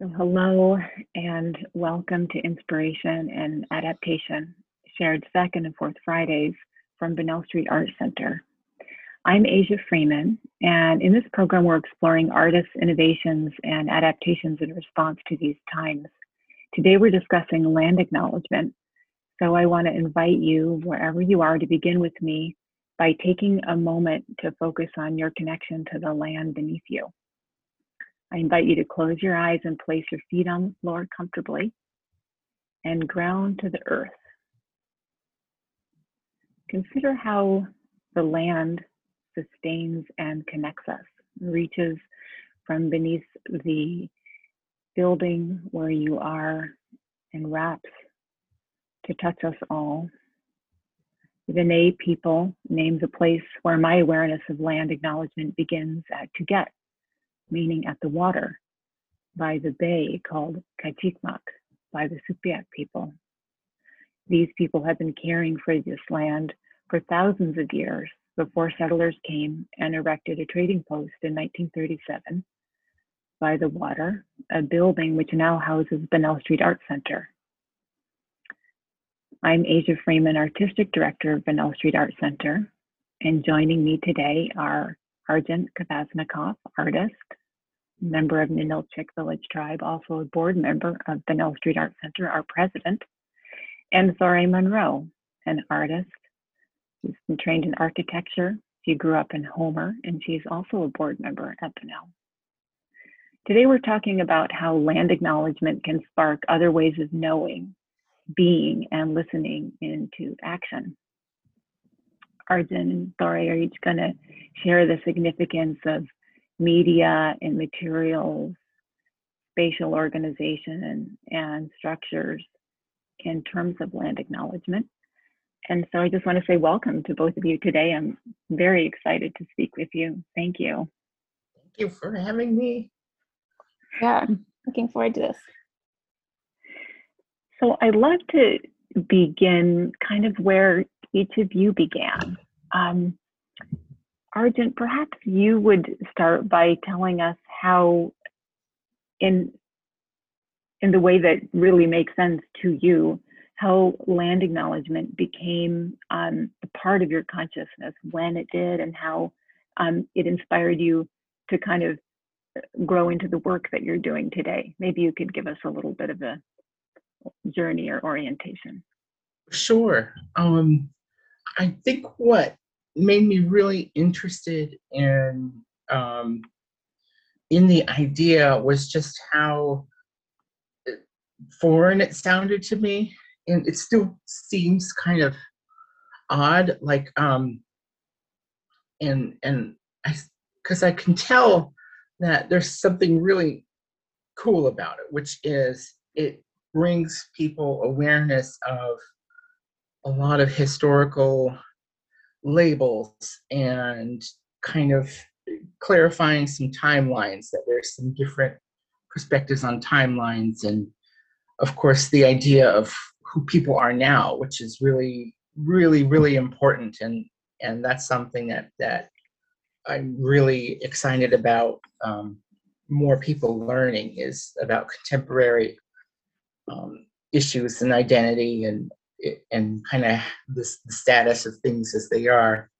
So, hello and welcome to Inspiration and Adaptation, shared second and fourth Fridays from Bunnell Street Art Center. I'm Asia Freeman, and in this program, we're exploring artists' innovations and adaptations in response to these times. Today, we're discussing land acknowledgement. So, I want to invite you, wherever you are, to begin with me by taking a moment to focus on your connection to the land beneath you. I invite you to close your eyes and place your feet on the floor comfortably and ground to the earth. Consider how the land sustains and connects us, reaches from beneath the building where you are and wraps to touch us all. The Dene people names a place where my awareness of land acknowledgement begins at Tuget, meaning at the water, by the bay called Kaichikmak by the Sugpiaq people. These people had been caring for this land for thousands of years before settlers came and erected a trading post in 1937 by the water, a building which now houses Bunnell Street Art Center. I'm Asia Freeman, Artistic Director of Bunnell Street Art Center, and joining me today are Argent Kvasnikoff, artist, member of Ninilchik Village Tribe, also a board member of Bunnell Street Art Center, our president, and Thore Monroe, an artist who's been trained in architecture. She grew up in Homer, and she's also a board member at Bunnell. Today, we're talking about how land acknowledgement can spark other ways of knowing, being, and listening into action. Argent and Thore are each going to share the significance of media and materials, spatial organization, and, and structures in terms of land acknowledgement. And so I just want to say welcome to both of you today. I'm very excited to speak with you. Thank you. Thank you for having me. Yeah, looking forward to this. So I'd love to begin kind of where each of you began. Um, Argent, perhaps you would start by telling us how, in in the way that really makes sense to you, how land acknowledgement became um, a part of your consciousness, when it did, and how um, it inspired you to kind of grow into the work that you're doing today. Maybe you could give us a little bit of a journey or orientation. Sure. Um, I think what made me really interested in um, in the idea was just how foreign it sounded to me and it still seems kind of odd like um and and i because i can tell that there's something really cool about it which is it brings people awareness of a lot of historical labels and kind of clarifying some timelines that there's some different perspectives on timelines and of course the idea of who people are now which is really really really important. And and that's something that that i'm really excited about um, more people learning is about contemporary um, issues and identity and and kind of the, the status of things as they are.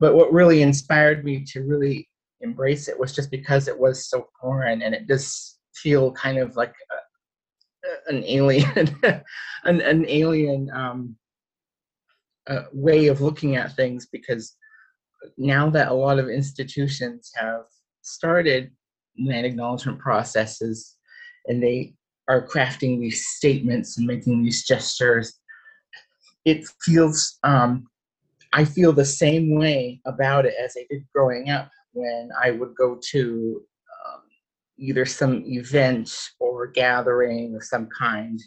But what really inspired me to really embrace it was just because it was so foreign and it does feel kind of like a, an alien, an, an alien um, uh, way of looking at things because now that a lot of institutions have started land acknowledgement processes and they are crafting these statements and making these gestures it feels um, I feel the same way about it as I did growing up when I would go to um, either some event or gathering of some kind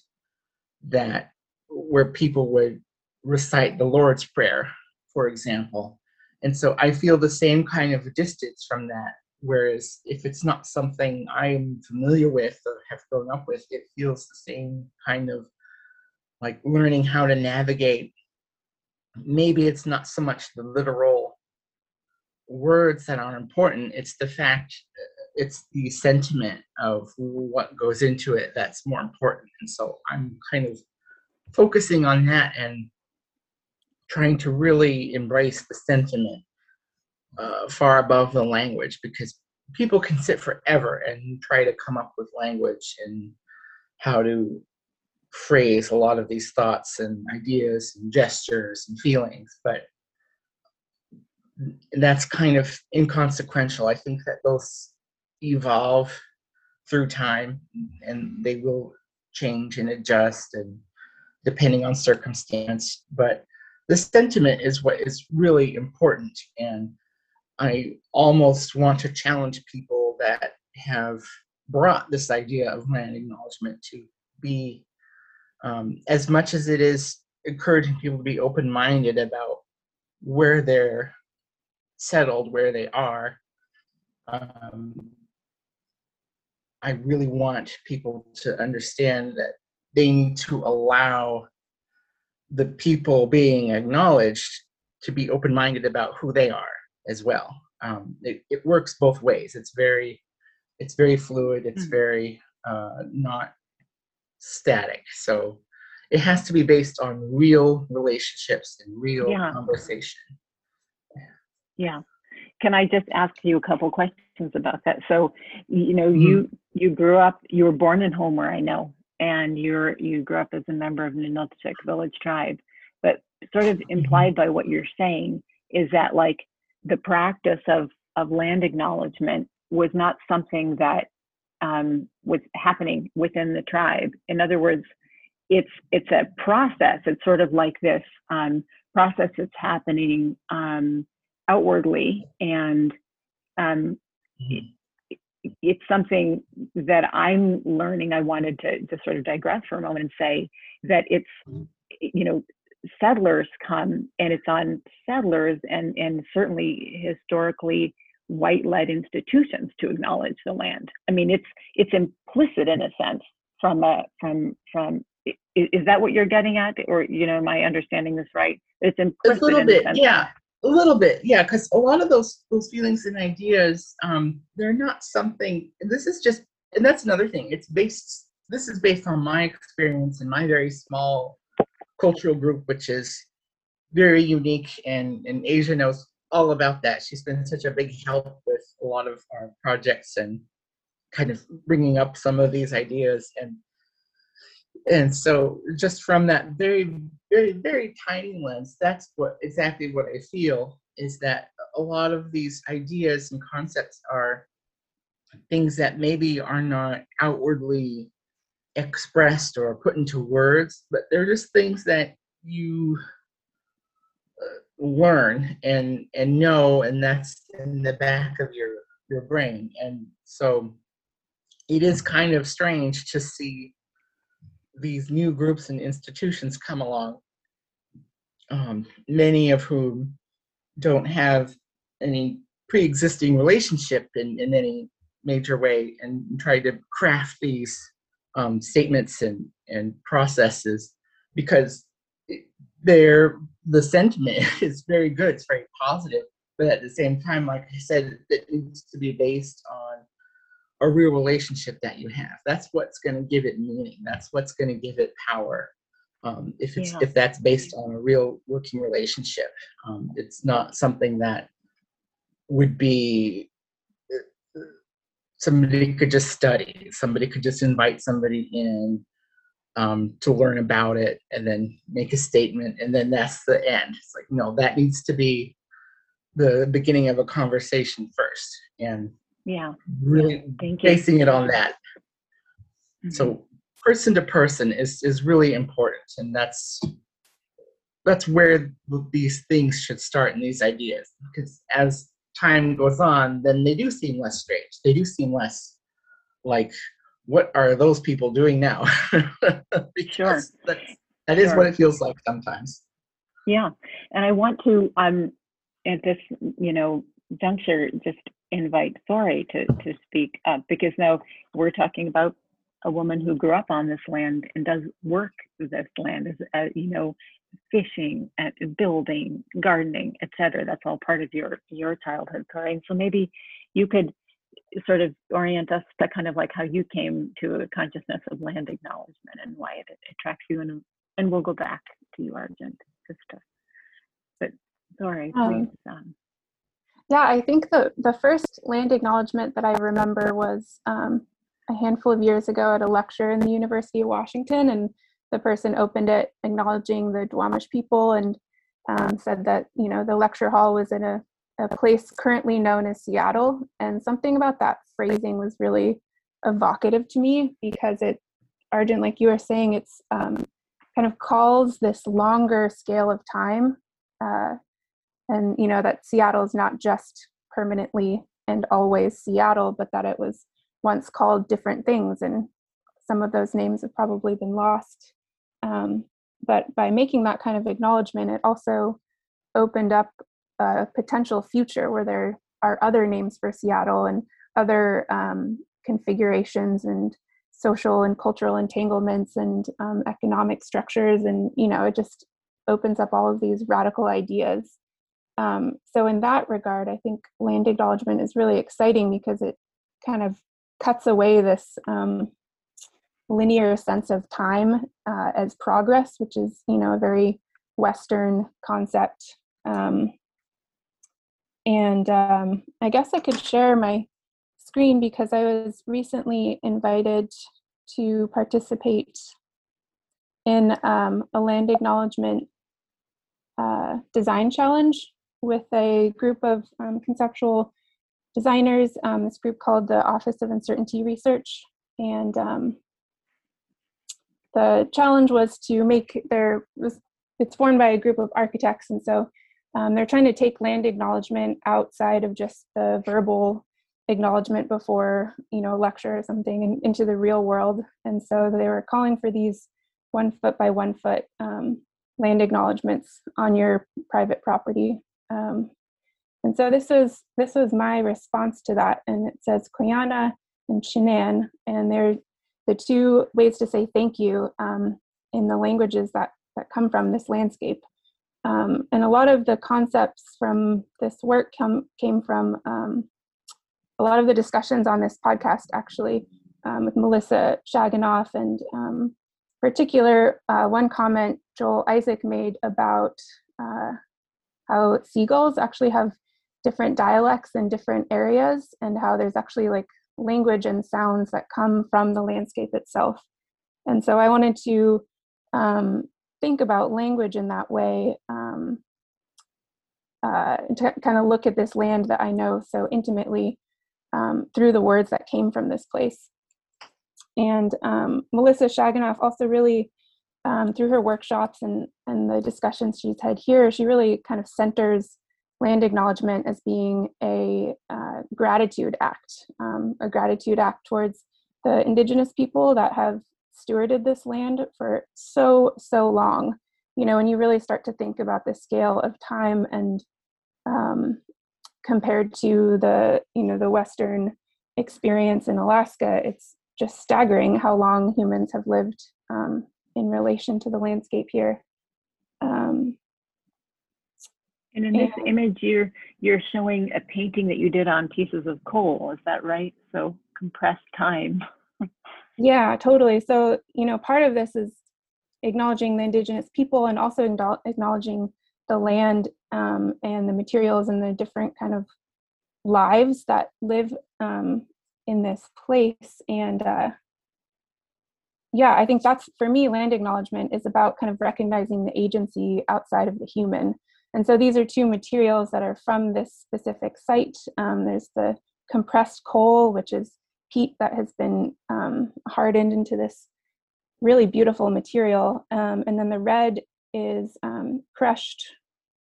that where people would recite the Lord's Prayer, for example. And so I feel the same kind of distance from that. Whereas if it's not something I'm familiar with or have grown up with, it feels the same kind of like learning how to navigate maybe it's not so much the literal words that are important it's the fact it's the sentiment of what goes into it that's more important. And so I'm kind of focusing on that and trying to really embrace the sentiment uh, far above the language because people can sit forever and try to come up with language and how to phrase a lot of these thoughts and ideas and gestures and feelings but that's kind of inconsequential. I think that those evolve through time and they will change and adjust and depending on circumstance but the sentiment is what is really important and i almost want to challenge people that have brought this idea of land acknowledgement to be um, as much as it is encouraging people to be open-minded about where they're settled where they are um, i really want people to understand that they need to allow the people being acknowledged to be open-minded about who they are as well. Um, it, it works both ways. It's very it's very fluid. It's Mm. very uh, not static so it has to be based on real relationships and real Yeah. conversation Yeah. yeah. Can I just ask you a couple questions about that? So, you know, Mhm. you you grew up, you were born in Homer, I know, and you're you grew up as a member of the Ninilchik village tribe. But sort of implied by what you're saying is that like the practice of of land acknowledgement was not something that um, was happening within the tribe. In other words, it's it's a process. It's sort of like this um, process that's happening um, outwardly, and um, Mhm. it's something that I'm learning. I wanted to just sort of digress for a moment and say that it's you know settlers come and it's on settlers and and certainly historically white led institutions to acknowledge the land. I mean it's it's implicit in a sense from a from from i- is that what you're getting at or you know am I understanding this right? It's implicit. a little in bit yeah a little bit yeah because a lot of those those feelings and ideas um they're not something this is just and that's another thing it's based this is based on my experience in my very small cultural group which is very unique and and asia knows all about that. She's been such a big help with a lot of our projects and kind of bringing up some of these ideas and and so just from that very very very tiny lens that's what exactly what i feel is that a lot of these ideas and concepts are things that maybe are not outwardly expressed or put into words but they're just things that you learn and and know and that's in the back of your your brain. And so it is kind of strange to see these new groups and institutions come along, um, many of whom don't have any pre-existing relationship in, in any major way, and try to craft these um, statements and, and processes because they're the sentiment is very good, it's very positive, but at the same time, like I said, it needs to be based on a real relationship that you have. That's what's going to give it meaning. That's what's going to give it power. Um, if it's Yeah. if that's based on a real working relationship, um, it's not something that would be uh, somebody could just study. Somebody could just invite somebody in um, to learn about it and then make a statement, and then that's the end. It's like no, that needs to be the beginning of a conversation first, and Yeah. really Thank you. basing it on that. Mhm. So person to person is is really important, and that's that's where these things should start and these ideas. Because as time goes on, then they do seem less strange. They do seem less like what are those people doing now? because that's, that is Sure. what it feels like sometimes. Yeah, and I want to um at this you know juncture just invite Thore to to speak up because now we're talking about a woman who grew up on this land and does work this land as uh, you know fishing and building gardening etc that's all part of your your childhood and so maybe you could sort of orient us to kind of like how you came to a consciousness of land acknowledgement and why it attracts you, and and we'll go back to you, Argent, just to. But sorry, Um, please. Um, Yeah, I think the the first land acknowledgement that I remember was um, a handful of years ago at a lecture in the University of Washington, and the person opened it acknowledging the Duwamish people and um, said that you know the lecture hall was in a, a place currently known as Seattle, and something about that phrasing was really evocative to me because it, Argent, like you were saying, it's um, kind of calls this longer scale of time. Uh, and you know that Seattle is not just permanently and always Seattle, but that it was once called different things, and some of those names have probably been lost. Um, but by making that kind of acknowledgement, it also opened up a potential future where there are other names for Seattle and other um, configurations and social and cultural entanglements and um, economic structures, and you know, it just opens up all of these radical ideas um, so in that regard, I think land acknowledgement is really exciting because it kind of cuts away this um, linear sense of time uh, as progress, which is you know a very Western concept. And um, I guess I could share my screen because I was recently invited to participate in um, a land acknowledgement uh, design challenge with a group of um, conceptual designers, um, this group called the Office of Uncertainty Research. And um, the challenge was to make their, it's formed by a group of architects. And so um, they're trying to take land acknowledgement outside of just the verbal acknowledgement before, you know, lecture or something and into the real world. And so they were calling for these one foot by one foot um, land acknowledgements on your private property um, and so this was this was my response to that, and it says Quyana and Chin'an, and they're the two ways to say thank you um, in the languages that that come from this landscape. Um, and a lot of the concepts from this work came from um, a lot of the discussions on this podcast, actually, um, with Melissa Shaginoff, and um, particular uh, one comment Joel Isaak made about uh, how seagulls actually have different dialects in different areas and how there's actually like language and sounds that come from the landscape itself. And so I wanted to um, think about language in that way um, uh, to kind of look at this land that I know so intimately um, through the words that came from this place. And um, Melissa Shaginoff also really um, through her workshops and, and the discussions she's had here, she really kind of centers land acknowledgement as being a uh, gratitude act, um, a gratitude act towards the indigenous people that have stewarded this land for so, so long. You know, when you really start to think about the scale of time and um, compared to the, you know, the Western experience in Alaska, it's just staggering how long humans have lived um, in relation to the landscape here. Um, and in this image, you're you're showing a painting that you did on pieces of coal. Is that right? So compressed time. yeah, totally. So you know, part of this is acknowledging the indigenous people and also acknowledging the land um, and the materials and the different kind of lives that live um, in this place and uh, yeah, I think that's for me, land acknowledgement is about kind of recognizing the agency outside of the human. And so these are two materials that are from this specific site. Um, there's the compressed coal, which is peat that has been um, hardened into this really beautiful material. Um, and then the red is um, crushed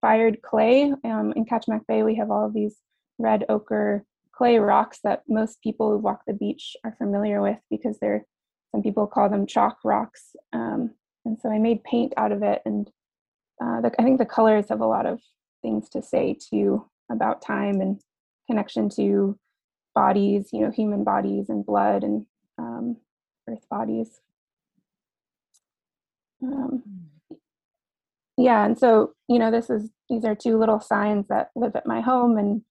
fired clay. Um, in Kachemak Bay, we have all of these red ochre clay rocks that most people who walk the beach are familiar with because they're some people call them chalk rocks. Um, and so I made paint out of it. And uh, the, I think the colors have a lot of things to say too about time and connection to bodies, you know, human bodies and blood and um, earth bodies. Um, yeah, and so you know, this is these are two little signs that live at my home, and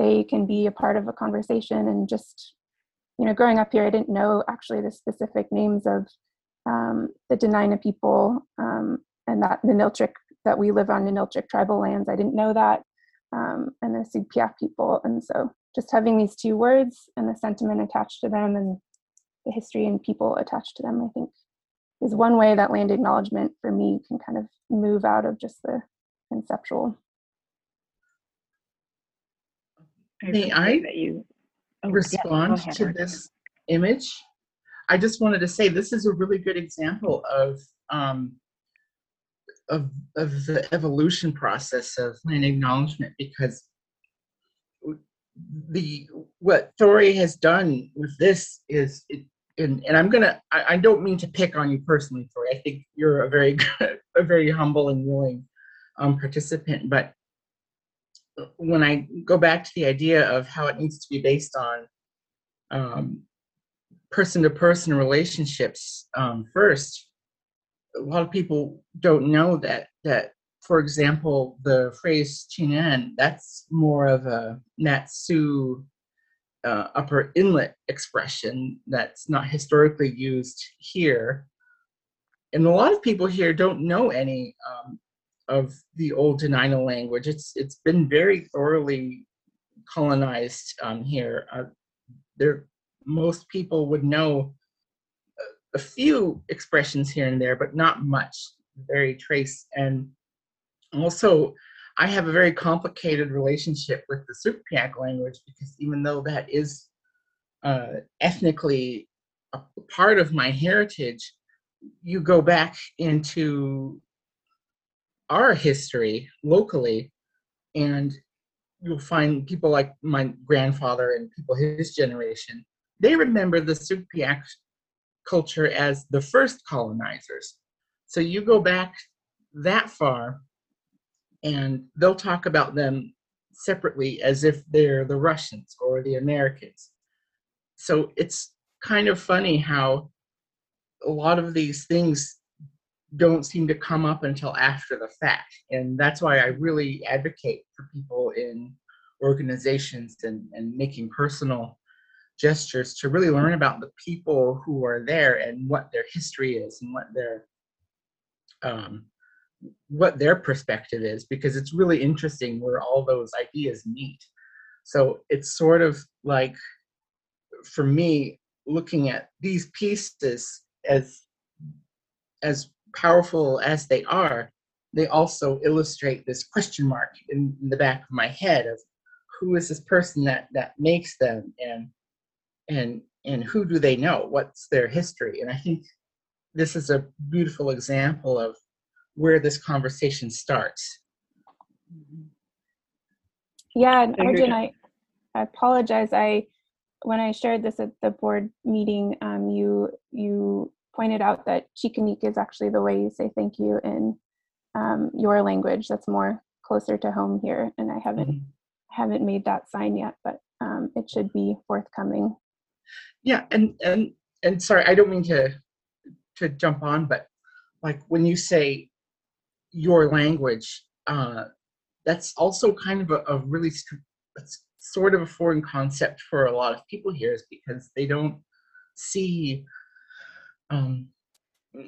they can be a part of a conversation and just you know growing up here i didn't know actually the specific names of um, the Dena'ina people um, and that the Ninilchik that we live on Ninilchik tribal lands i didn't know that um, and the Sugpiaq people and so just having these two words and the sentiment attached to them and the history and people attached to them i think is one way that land acknowledgement for me can kind of move out of just the conceptual May appreciate I that you oh, yes, go respond ahead, to this image. I just wanted to say this is a really good example of um, of of the evolution process of land acknowledgement because the what Thore has done with this is it, and, and I'm gonna I, I don't mean to pick on you personally, Thore. I think you're a very good, a very humble and willing um, participant, but when I go back to the idea of how it needs to be based on um, person-to-person relationships um, first, a lot of people don't know that that, for example, the phrase "chin'an" that's more of a Natsu uh, upper inlet expression that's not historically used here, and a lot of people here don't know any um, of the old Dena'ina language. It's it's been very thoroughly colonized um, here. Uh, there, most people would know a, a few expressions here and there, but not much. Very trace, and also I have a very complicated relationship with the Sugpiaq language because even though that is uh, ethnically a part of my heritage, you go back into our history locally and you'll find people like my grandfather and people his generation they remember the Sugpiaq culture as the first colonizers. So you go back that far and they'll talk about them separately as if they're the russians or the americans so it's kind of funny how a lot of these things don't seem to come up until after the fact. And that's why I really advocate for people in organizations and, and making personal gestures to really learn about the people who are there and what their history is and what their um, what their perspective is because it's really interesting where all those ideas meet. So it's sort of like for me looking at these pieces as as powerful as they are, they also illustrate this question mark in, in the back of my head of who is this person that that makes them and and and who do they know? What's their history? And I think this is a beautiful example of where this conversation starts. Yeah, and Argent, I, I apologize. I when I shared this at the board meeting, um, you you pointed out that chikanik is actually the way you say thank you in um, your language. That's more closer to home here, and I haven't Mhm. haven't made that sign yet, but um, it should be forthcoming. Yeah, and and and sorry, I don't mean to to jump on, but like when you say your language, uh, that's also kind of a, a really it's sort of a foreign concept for a lot of people here, is because they don't see um,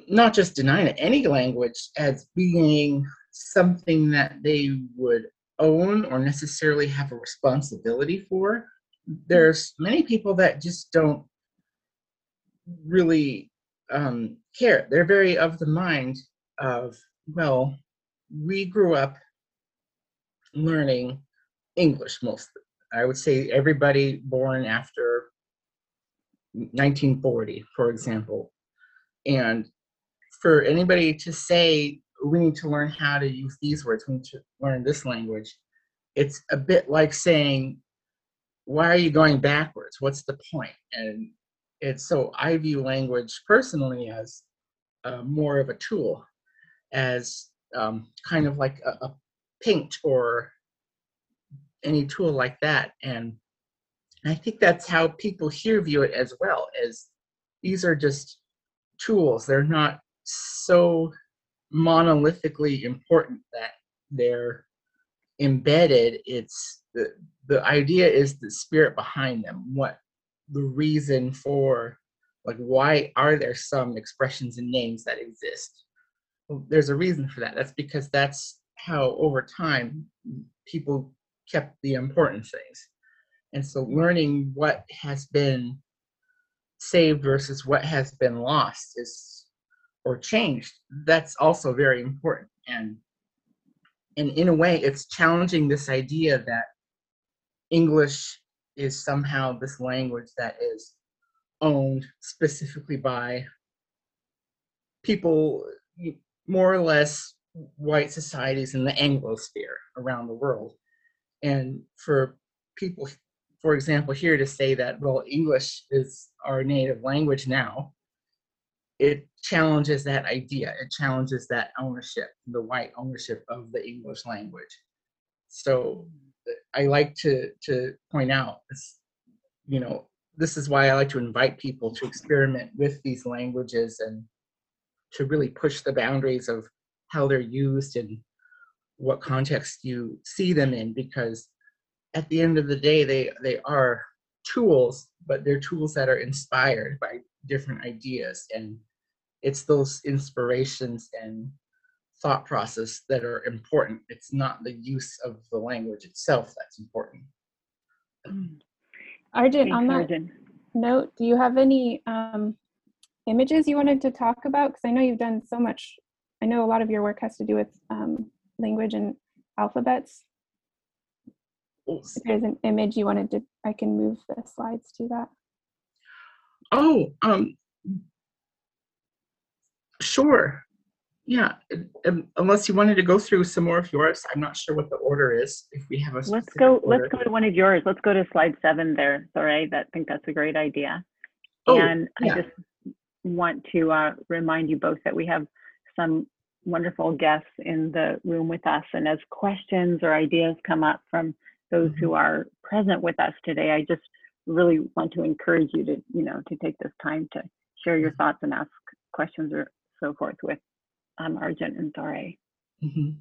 not just denying any language as being something that they would own or necessarily have a responsibility for. There's many people that just don't really um, care. They're very of the mind of, well, we grew up learning English mostly. I would say everybody born after 1940, for example. And for anybody to say we need to learn how to use these words, we need to learn this language, it's a bit like saying, why are you going backwards? What's the point? And it's so I view language personally as uh, more of a tool, as um, kind of like a, a paint or any tool like that. And I think that's how people here view it as well, as these are just tools. They're not so monolithically important that they're embedded. It's the the idea is the spirit behind them what the reason for like why are there some expressions and names that exist there's a reason for that. That's because that's how over time people kept the important things. And so learning what has been saved versus what has been lost is or changed that's also very important. And and in a way it's challenging this idea that english is somehow this language that is owned specifically by people more or less white societies in the anglosphere around the world and for people for example here to say that well english is our native language now it challenges that idea. It challenges that ownership, the white ownership of the English language. So I like to to point out this, you know, this is why I like to invite people to experiment with these languages and to really push the boundaries of how they're used and what context you see them in because at the end of the day they they are tools but they're tools that are inspired by different ideas and it's those inspirations and thought process that are important it's not the use of the language itself that's important mm. Argent on that Argent. note do you have any um, images you wanted to talk about because i know you've done so much i know a lot of your work has to do with um, language and alphabets if there's an image you wanted to i can move the slides to that oh um Sure. Yeah, um, unless you wanted to go through some more of yours, I'm not sure what the order is. If we have a let's go. Order. Let's go to one of yours. Let's go to slide seven there. Sorry, that think that's a great idea. Oh, and yeah. I just want to uh, remind you both that we have some wonderful guests in the room with us, and as questions or ideas come up from those mm-hmm. who are present with us today, I just really want to encourage you to you know to take this time to share your mm-hmm. thoughts and ask questions or so forth with um, Argent and Thore. Mm-hmm.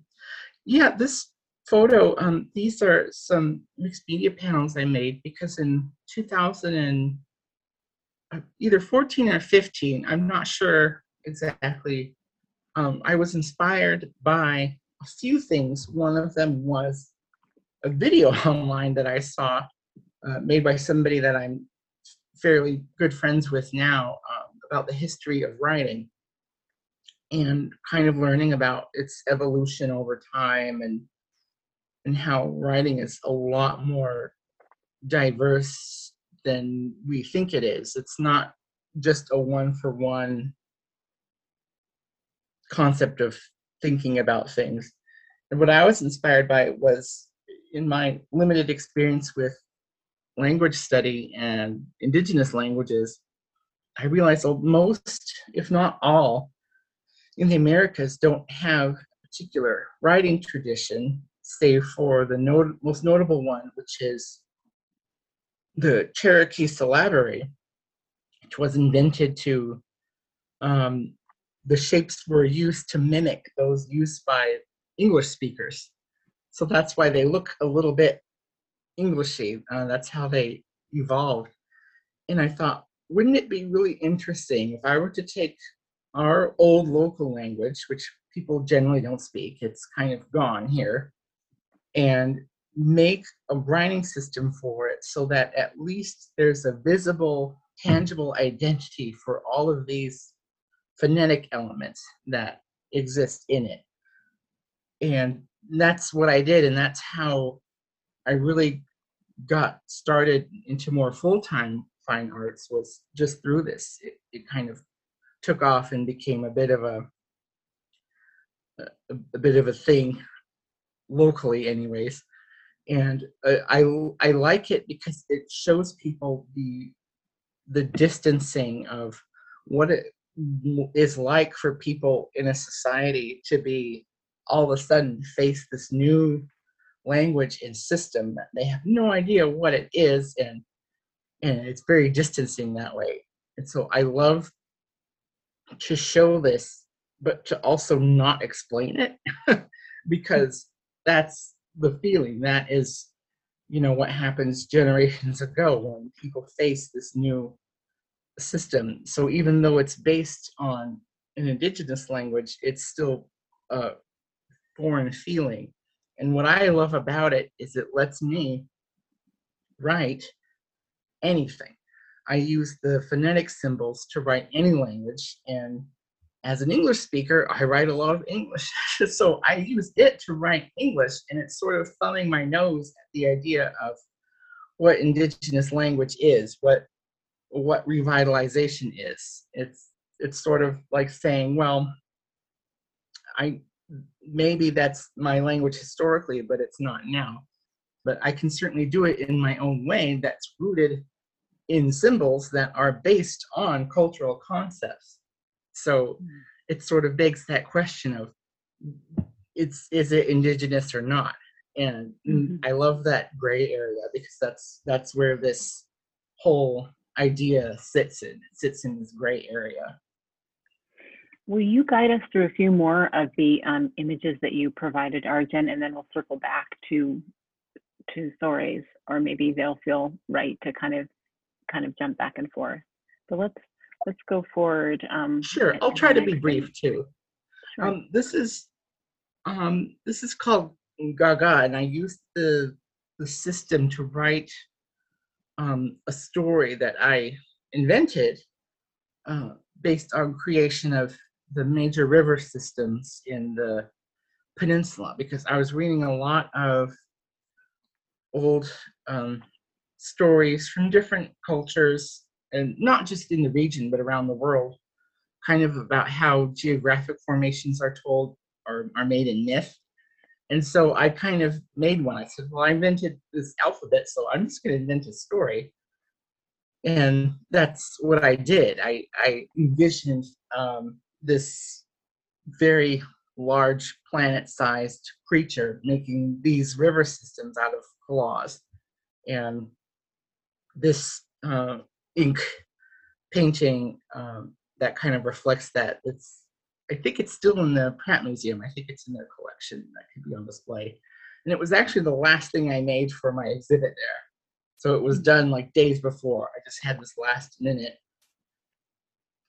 Yeah, this photo, um, these are some mixed media panels I made because in 2000 and either 14 or 15, I'm not sure exactly, um, I was inspired by a few things. One of them was a video online that I saw uh, made by somebody that I'm fairly good friends with now um, about the history of writing and kind of learning about its evolution over time and and how writing is a lot more diverse than we think it is. It's not just a one for one concept of thinking about things. And what I was inspired by was in my limited experience with language study and indigenous languages, I realized most, if not all, in the Americas don't have a particular writing tradition, save for the not- most notable one, which is the Cherokee syllabary, which was invented to, um, the shapes were used to mimic those used by English speakers. So that's why they look a little bit Englishy. Uh, that's how they evolved. And I thought, wouldn't it be really interesting if I were to take our old local language, which people generally don't speak, it's kind of gone here, and make a writing system for it so that at least there's a visible, tangible identity for all of these phonetic elements that exist in it. And that's what I did, and that's how I really got started into more full-time fine arts was just through this. It, it kind of took off and became a bit of a, a, a bit of a thing locally anyways and i i like it because it shows people the the distancing of what it is like for people in a society to be all of a sudden face this new language and system that they have no idea what it is and and it's very distancing that way. And so i love to show this, but to also not explain it because that's the feeling. That is you know what happens generations ago when people face this new system so even though it's based on an indigenous language it's still a foreign feeling and what i love about it is it lets me write anything i use the phonetic symbols to write any language and as an English speaker, I write a lot of English. so I use it to write English, and it's sort of thumbing my nose at the idea of what indigenous language is, what what revitalization is. It's it's sort of like saying, well, I maybe that's my language historically, but it's not now. But I can certainly do it in my own way that's rooted in symbols that are based on cultural concepts. So mm. it sort of begs that question of it's is it indigenous or not? And mm-hmm. I love that gray area because that's that's where this whole idea sits in. It sits in this gray area. Will you guide us through a few more of the um, images that you provided, Argent, and then we'll circle back to to Thore's, or maybe they'll feel right to kind of kind of jump back and forth. So let's let's go forward. Um, sure, I'll try to be brief too. Sure. Um, this is um, this is called Gaga, and I used the the system to write um, a story that I invented uh, based on creation of the major river systems in the peninsula because I was reading a lot of old um, stories from different cultures and not just in the region but around the world, kind of about how geographic formations are told or are made in myth. And so I kind of made one. I said, well, I invented this alphabet, so I'm just going to invent a story. And that's what I did. I, I envisioned um, this very large planet sized creature making these river systems out of claws. And this uh, ink painting um, that kind of reflects that. It's I think it's still in the Pratt Museum. I think it's in their collection that could be on display. And it was actually the last thing I made for my exhibit there. So it was done like days before. I just had this last minute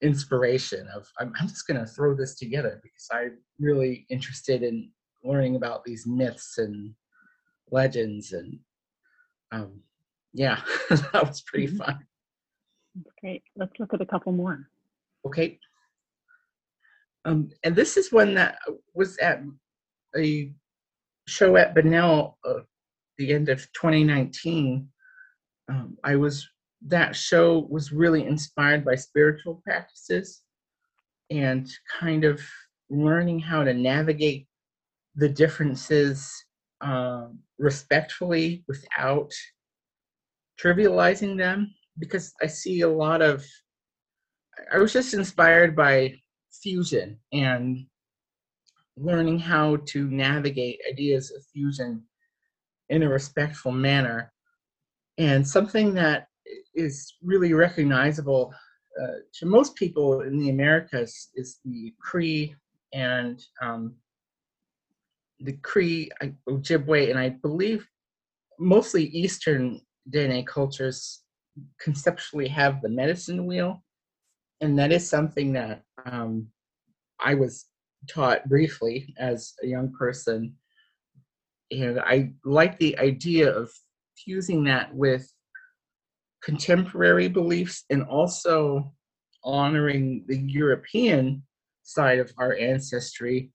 inspiration of I'm, I'm just going to throw this together because I'm really interested in learning about these myths and legends and um, yeah, that was pretty mm-hmm. fun. That's great. Let's look at a couple more. Okay. Um, and this is one that was at a show at Bunnell uh, the end of 2019. Um, I was that show was really inspired by spiritual practices and kind of learning how to navigate the differences um, respectfully without trivializing them because I see a lot of. I was just inspired by fusion and learning how to navigate ideas of fusion in a respectful manner. And something that is really recognizable uh, to most people in the Americas is the Cree and um, the Cree Ojibwe, and I believe mostly Eastern Dene cultures conceptually have the medicine wheel, and that is something that um, I was taught briefly as a young person, and I like the idea of fusing that with contemporary beliefs and also honoring the European side of our ancestry,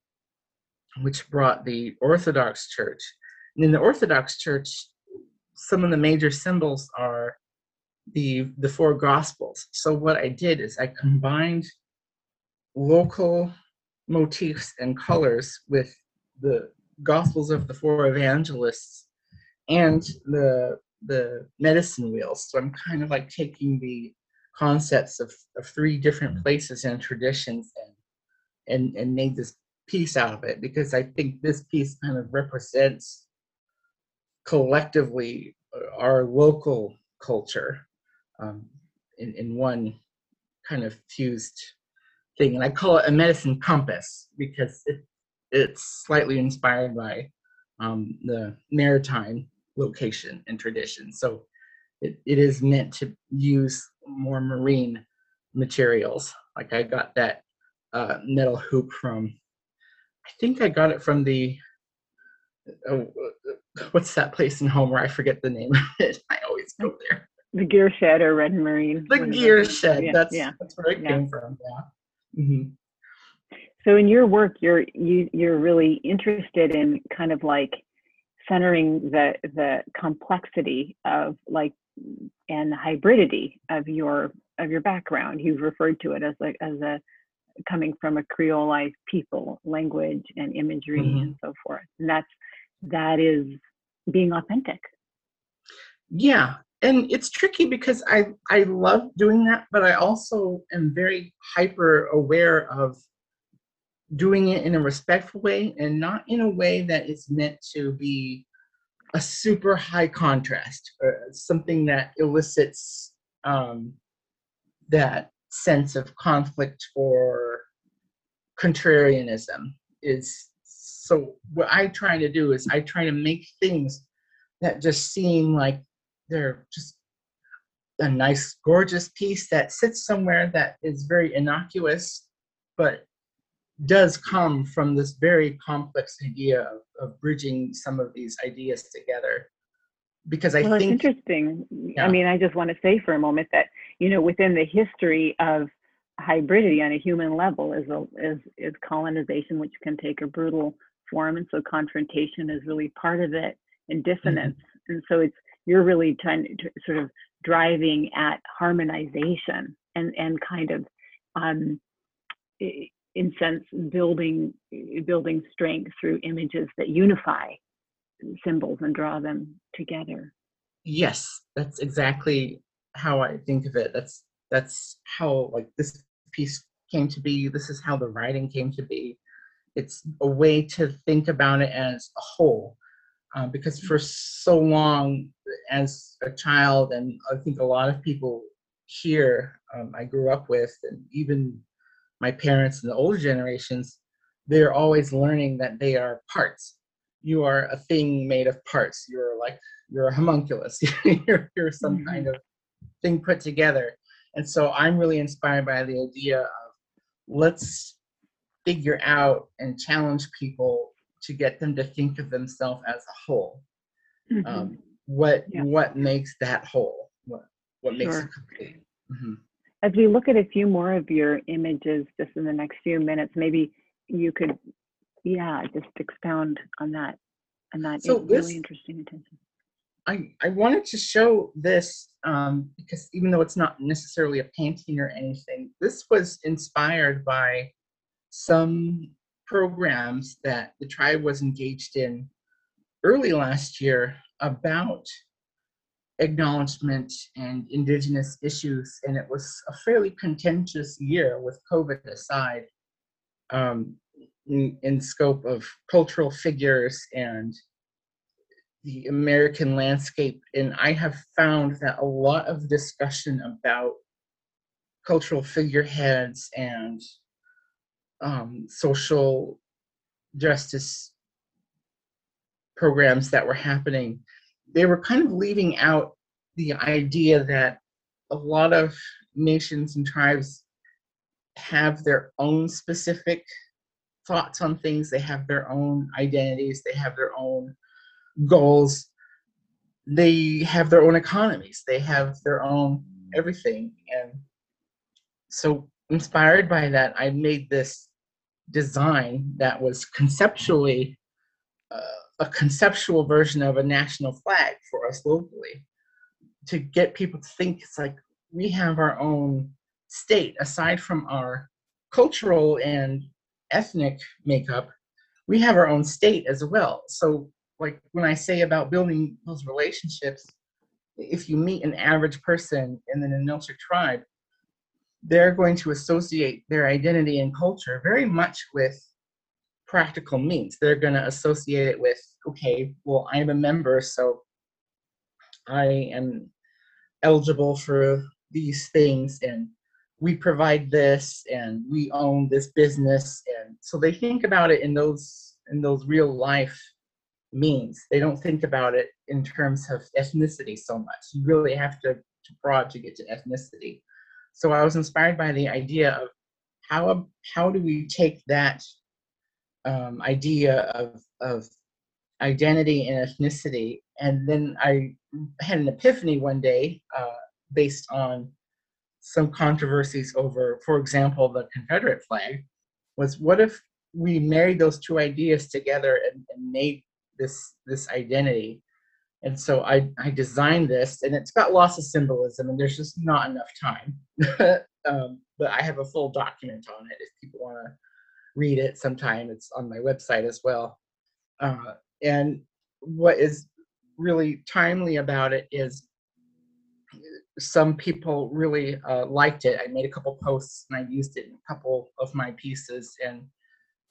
which brought the Orthodox Church. And in the Orthodox Church, some of the major symbols are the the four gospels. So what i did is i combined local motifs and colors with the gospels of the four evangelists and the the medicine wheels. So i'm kind of like taking the concepts of, of three different places and traditions and and and made this piece out of it because i think this piece kind of represents collectively our local culture um, in, in one kind of fused thing. And I call it a medicine compass because it, it's slightly inspired by um, the maritime location and tradition. So it, it is meant to use more marine materials. Like I got that uh, metal hoop from, I think I got it from the, uh, what's that place in Homer? I forget the name of it. I always go there. The gear shed or Red Marine. The gear shed. Yeah, that's yeah. that's where it Yeah. came from. Yeah. hmm So in your work, you're you you're really interested in kind of like centering the the complexity of like and the hybridity of your of your background. You've referred to it as like as a coming from a creolized people, language and imagery Mhm. and so forth. And that's that is being authentic. Yeah, and it's tricky because I I love doing that, but I also am very hyper aware of doing it in a respectful way and not in a way that is meant to be a super high contrast or something that elicits um, that sense of conflict or contrarianism is so what i try to do is i try to make things that just seem like they're just a nice gorgeous piece that sits somewhere that is very innocuous but does come from this very complex idea of, of bridging some of these ideas together because i well, it's think interesting. Yeah. I mean, I just want to say for a moment that you know, within the history of hybridity on a human level is a, is is colonization, which can take a brutal form, and so confrontation is really part of it, and mm-hmm. dissonance, and so it's you're really trying to sort of driving at harmonization and and kind of um, in sense building building strength through images that unify symbols and draw them together. yes that's exactly how i think of it. That's that's how like this piece came to be. This is how the writing came to be. It's a way to think about it as a whole uh, because for so long as a child and i think a lot of people here um, i grew up with and even my parents and the older generations they're always learning that they are parts. You are a thing made of parts. You're like you're a homunculus. You're, you're some Mhm. kind of thing put together. And so i'm really inspired by the idea of let's figure out and challenge people to get them to think of themselves as a whole Mhm. um, what Yeah. what makes that whole what what makes Sure. it complete Mhm. As we look at a few more of your images just in the next few minutes, maybe you could, yeah, just expound on that, on that So in- this- really interesting attention. I, I wanted to show this um, because even though it's not necessarily a painting or anything, this was inspired by some programs that the tribe was engaged in early last year about acknowledgement and indigenous issues. And it was a fairly contentious year with COVID aside um, in, in scope of cultural figures and the American landscape, and I have found that a lot of discussion about cultural figureheads and um, social justice programs that were happening, they were kind of leaving out the idea that a lot of nations and tribes have their own specific thoughts on things, they have their own identities, they have their own goals. They have their own economies. They have their own everything. And so inspired by that i made this design that was conceptually uh, a conceptual version of a national flag for us locally to get people to think it's like we have our own state aside from our cultural and ethnic makeup we have our own state as well. So like when I say about building those relationships, if you meet an average person in the Ninilchik tribe, they're going to associate their identity and culture very much with practical means. They're going to associate it with, okay, well, I'm a member, so I am eligible for these things, and we provide this, and we own this business, and so they think about it in those in those real life means. They don't think about it in terms of ethnicity so much. You really have to, to broad to get to ethnicity. So I was inspired by the idea of how how do we take that um, idea of of identity and ethnicity, and then I had an epiphany one day uh, based on some controversies over, for example, the Confederate flag. Was what if we married those two ideas together and, and made this this identity? And so I I designed this, and it's got lots of symbolism, and there's just not enough time. um, but I have a full document on it if people want to read it sometime. It's on my website as well. Uh, and what is really timely about it is some people really uh, liked it. I made a couple posts and I used it in a couple of my pieces, and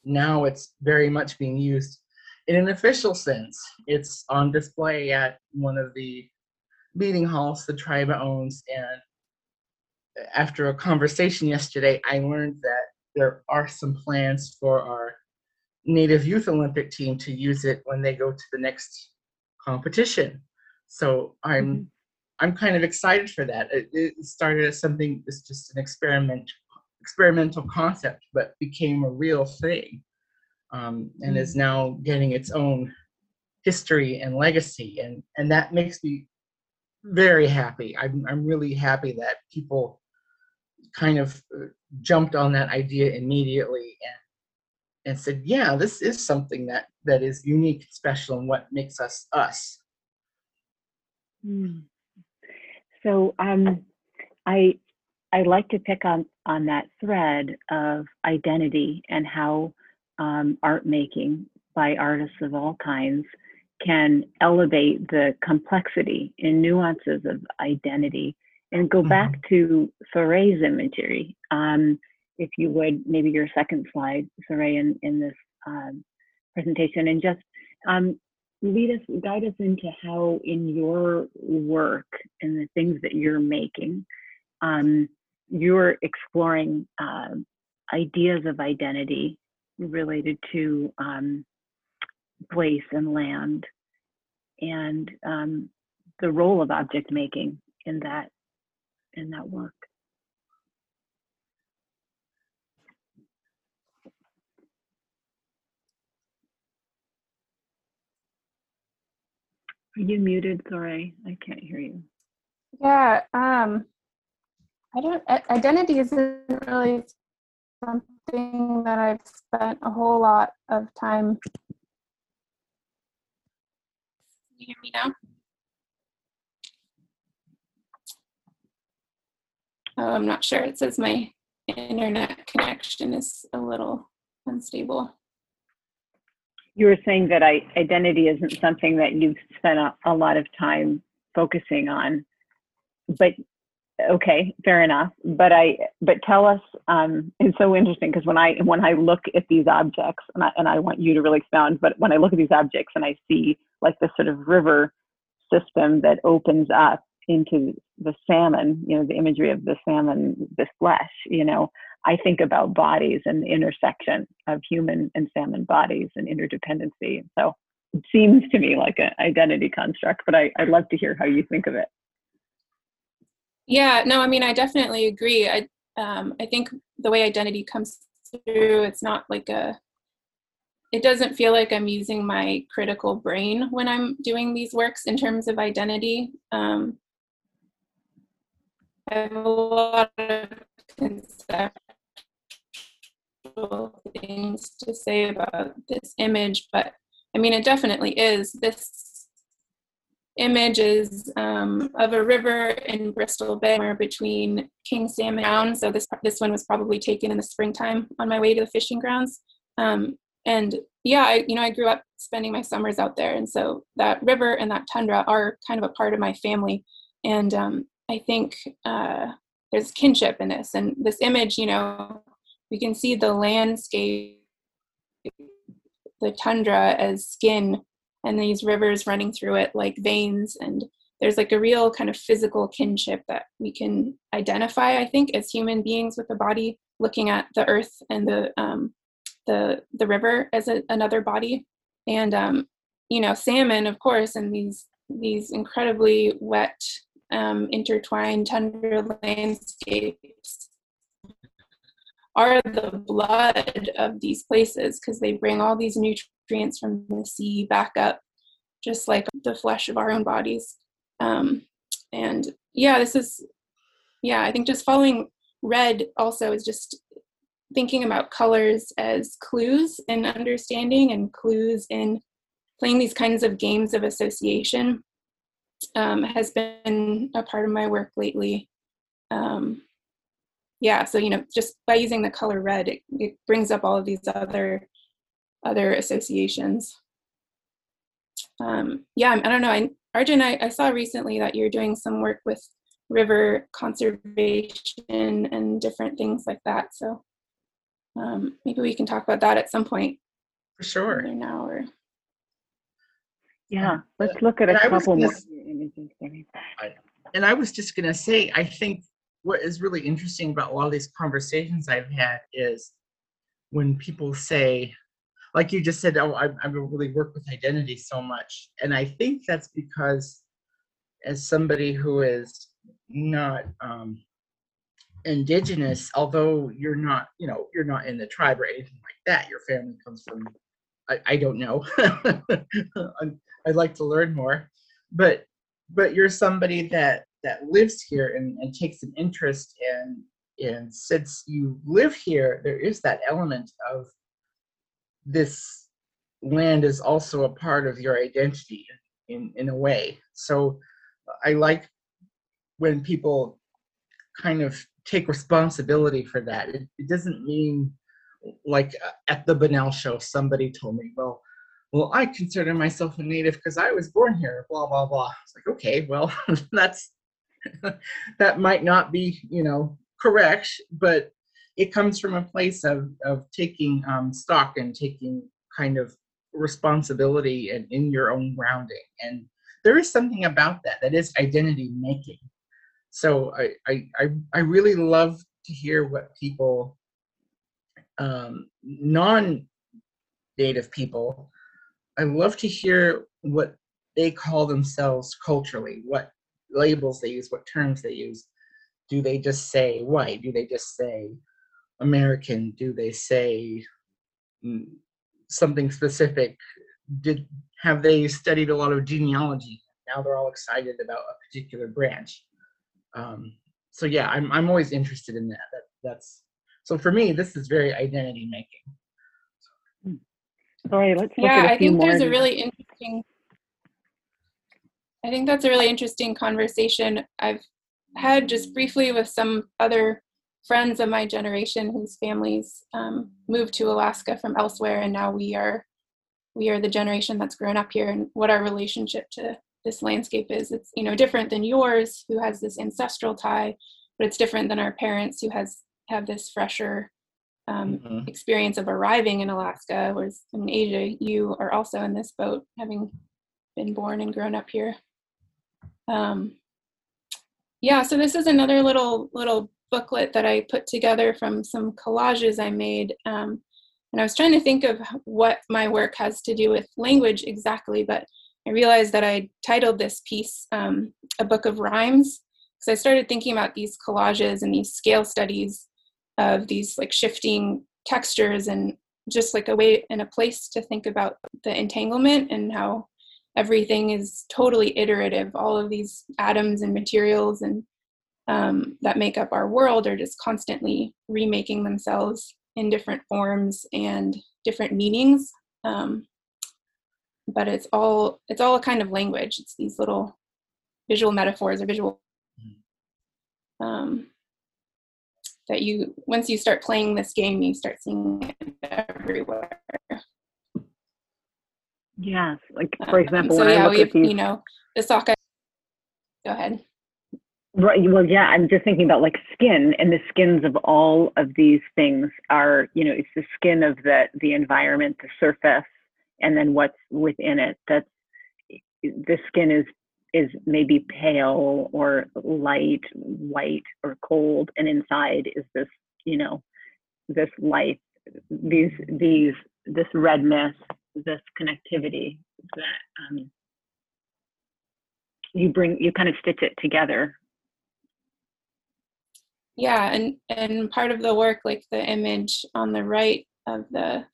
now it's very much being used in an official sense. It's on display at one of the meeting halls the tribe owns, and after a conversation yesterday, I learned that there are some plans for our Native Youth Olympic team to use it when they go to the next competition. So I'm mm-hmm. I'm kind of excited for that. It, it started as something it's just an experiment experimental concept, but became a real thing, um, and mm-hmm. is now getting its own history and legacy, and and that makes me very happy. I'm I'm really happy that people kind of uh, jumped on that idea immediately and and said, yeah, this is something that that is unique, and special, and what makes us us. Mm. So um, I I like to pick on on that thread of identity and how um, art making by artists of all kinds can elevate the complexity and nuances of identity and go mm-hmm. back to Soray's imagery. Um, if you would, maybe your second slide, Soray, in, in this um, presentation, and just um, lead us, guide us into how in your work and the things that you're making, um, you're exploring uh, ideas of identity related to um, place and land and um, the role of object making in that in that work. Are you muted? Sorry, I can't hear you. Yeah, um, I don't, identity isn't really something that I've spent a whole lot of time. Can you hear me now? Oh, I'm not sure. It says my internet connection is a little unstable. You were saying that I, identity isn't something that you've spent a, a lot of time focusing on, but okay, fair enough. But I, but tell us. Um, it's so interesting because when I when I look at these objects, and I, and I want you to really expound. But when I look at these objects and I see like this sort of river system that opens up into the salmon, you know, the imagery of the salmon, this flesh, you know, I think about bodies and the intersection of human and salmon bodies and interdependency. So it seems to me like an identity construct, but I, I'd love to hear how you think of it. Yeah, no, I mean, I definitely agree. I, um, I think the way identity comes through, it's not like a, it doesn't feel like I'm using my critical brain when I'm doing these works in terms of identity. Um, I have a lot of conceptual things to say about this image, but I mean, it definitely is. This image is um, of a river in Bristol Bay, between King Salmon Ground. So this this one was probably taken in the springtime on my way to the fishing grounds. Um, and yeah, I, you know, I grew up spending my summers out there, and so that river and that tundra are kind of a part of my family. And um, I think uh, there's kinship in this. And this image, you know, we can see the landscape, the tundra as skin, and these rivers running through it like veins. And there's like a real kind of physical kinship that we can identify, I think, as human beings with the body, looking at the earth and the um, the the river as a, another body. And um, you know, salmon, of course, and these these incredibly wet, um, intertwined tundra landscapes are the blood of these places because they bring all these nutrients from the sea back up, just like the flesh of our own bodies. Um, and yeah, this is, yeah, I think just following red also is just thinking about colors as clues in understanding and clues in playing these kinds of games of association um, has been a part of my work lately. Um, yeah, so you know, just by using the color red, it, it brings up all of these other other associations. Um, yeah, I don't know. I, Argent, I, I saw recently that you're doing some work with river conservation and different things like that. So um, maybe we can talk about that at some point. For sure. Either now or Yeah, let's look at a And I couple gonna more s- images. And I was just gonna say, I think what is really interesting about a lot of these conversations I've had is when people say, like you just said, oh, I, I really work with identity so much, and I think that's because, as somebody who is not um, indigenous, although you're not, you know, you're not in the tribe or anything like that, your family comes from, I, I don't know, I'd like to learn more, but but you're somebody that that lives here and, and takes an interest in and since you live here there is that element of this land is also a part of your identity in in a way so i like when people kind of take responsibility for that it, it doesn't mean like uh, at the Bunnell show somebody told me well well, I consider myself a native because I was born here, blah, blah, blah. It's like, okay, well, that's, that might not be, you know, correct, but it comes from a place of, of taking um, stock and taking kind of responsibility and in your own grounding. And there is something about that that is identity making. So I, I, I, really love to hear what people, um, non native people, I love to hear what they call themselves culturally, what labels they use, what terms they use. Do they just say white? Do they just say American? Do they say mm, something specific? Did have they studied a lot of genealogy? Now they're all excited about a particular branch. Um, so yeah, I'm I'm always interested in that. That that's so for me, this is very identity making. Sorry, let's look yeah at a i few think more. there's a really interesting i think that's a really interesting conversation i've had just briefly with some other friends of my generation whose families um, moved to alaska from elsewhere and now we are we are the generation that's grown up here and what our relationship to this landscape is it's you know different than yours who has this ancestral tie but it's different than our parents who has have this fresher um, Mhm. experience of arriving in Alaska, whereas in Asia, you are also in this boat, having been born and grown up here. Um, yeah, so this is another little little booklet that I put together from some collages I made, um, and I was trying to think of what my work has to do with language exactly, but I realized that I titled this piece um, "A Book of Rhymes" because I started thinking about these collages and these scale studies of these like shifting textures and just like a way and a place to think about the entanglement and how everything is totally iterative. All of these atoms and materials and um, that make up our world are just constantly remaking themselves in different forms and different meanings. Um, but it's all it's all a kind of language. It's these little visual metaphors or visual um, that you once you start playing this game you start seeing it everywhere Yes, like for Um, example, so when I yeah we at these you know the socket go ahead Right. Well, yeah, I'm just thinking about like skin, and the skins of all of these things are, you know, it's the skin of the the environment, the surface, and then what's within it. That's the skin is is maybe pale or light, white or cold, and inside is this, you know, this light, these these this redness, this connectivity that um, you bring you kind of stitch it together. Yeah and and part of the work like the image on the right of the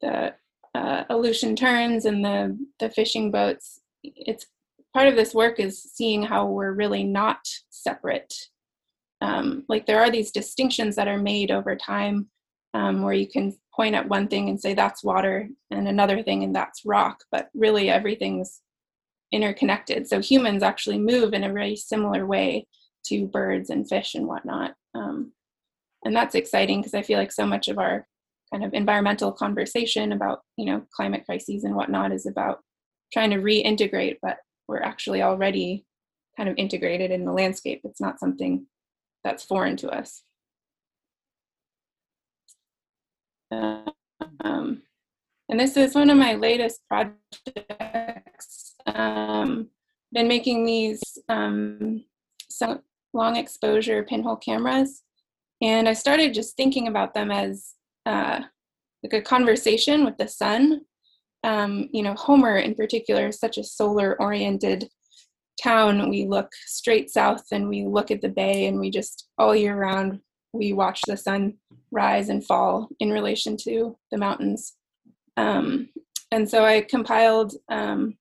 the uh, Aleutian terns and the the fishing boats it's part of this work is seeing how we're really not separate. Um, like there are these distinctions that are made over time um, where you can point at one thing and say that's water and another thing and that's rock but really everything's interconnected. So humans actually move in a very similar way to birds and fish and whatnot um, and that's exciting because i feel like so much of our kind of environmental conversation about you know climate crises and whatnot is about trying to reintegrate but we're actually already kind of integrated in the landscape. It's not something that's foreign to us um, and this is one of my latest projects um, been making these um, some long exposure pinhole cameras and i started just thinking about them as uh, like a conversation with the sun. Um, you know, Homer in particular is such a solar oriented town. We look straight south and we look at the bay and we just all year round we watch the sun rise and fall in relation to the mountains. Um, and so I compiled um,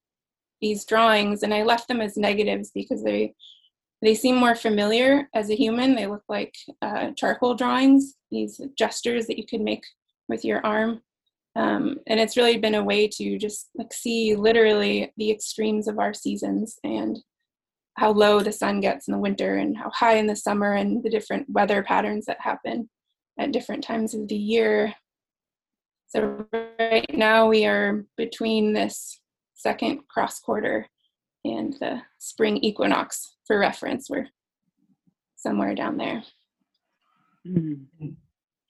these drawings and I left them as negatives because they they seem more familiar as a human. They look like uh, charcoal drawings, these gestures that you could make with your arm. Um, and it's really been a way to just like see literally the extremes of our seasons and how low the sun gets in the winter and how high in the summer and the different weather patterns that happen at different times of the year. So right now we are between this second cross quarter and the spring equinox for reference. We're somewhere down there. Mm-hmm.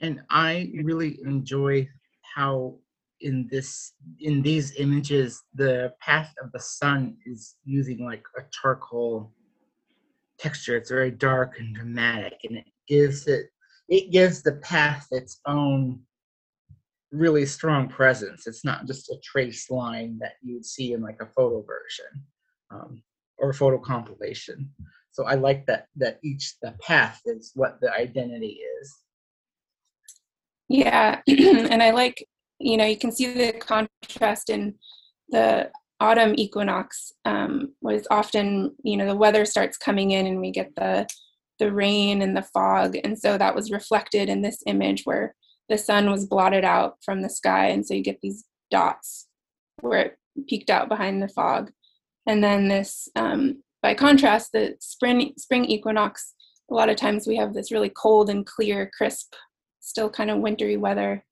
And I really enjoy how in this in these images the path of the sun is using like a charcoal texture. It's very dark and dramatic, and it gives it it gives the path its own really strong presence. It's not just a trace line that you would see in like a photo version um, or photo compilation. So I like that that each the path is what the identity is. Yeah, and I like you know you can see the contrast in the autumn equinox um, was often you know the weather starts coming in and we get the the rain and the fog. And so that was reflected in this image where the sun was blotted out from the sky. And so you get these dots where it peeked out behind the fog. And then this um, by contrast, the spring spring equinox, a lot of times we have this really cold and clear, crisp, still kind of wintry weather,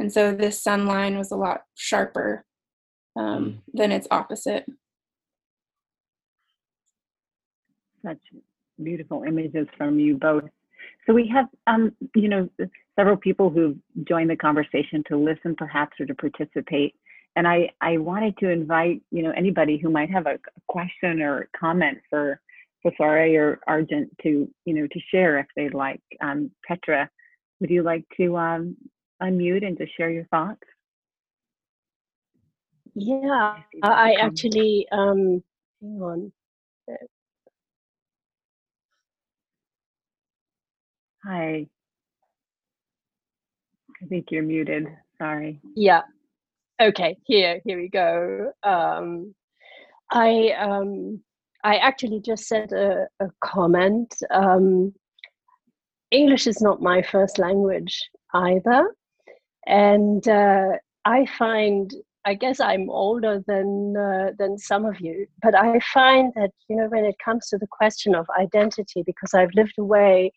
and so this sun line was a lot sharper um, mm. than its opposite. Such beautiful images from you both. So we have, um, you know, several people who've joined the conversation to listen, perhaps, or to participate and I, I wanted to invite, you know, anybody who might have a, question or comment for, for Sari or Argent to, you know, to share if they'd like. Um, Petra, would you like to um, unmute and just share your thoughts? Yeah, I actually, um, hang on. Hi. I think you're muted. Sorry. Yeah, okay here here we go um, i um, i actually just said a, a comment um, english is not my first language either and uh, i find i guess i'm older than uh, than some of you but i find that you know when it comes to the question of identity because i've lived away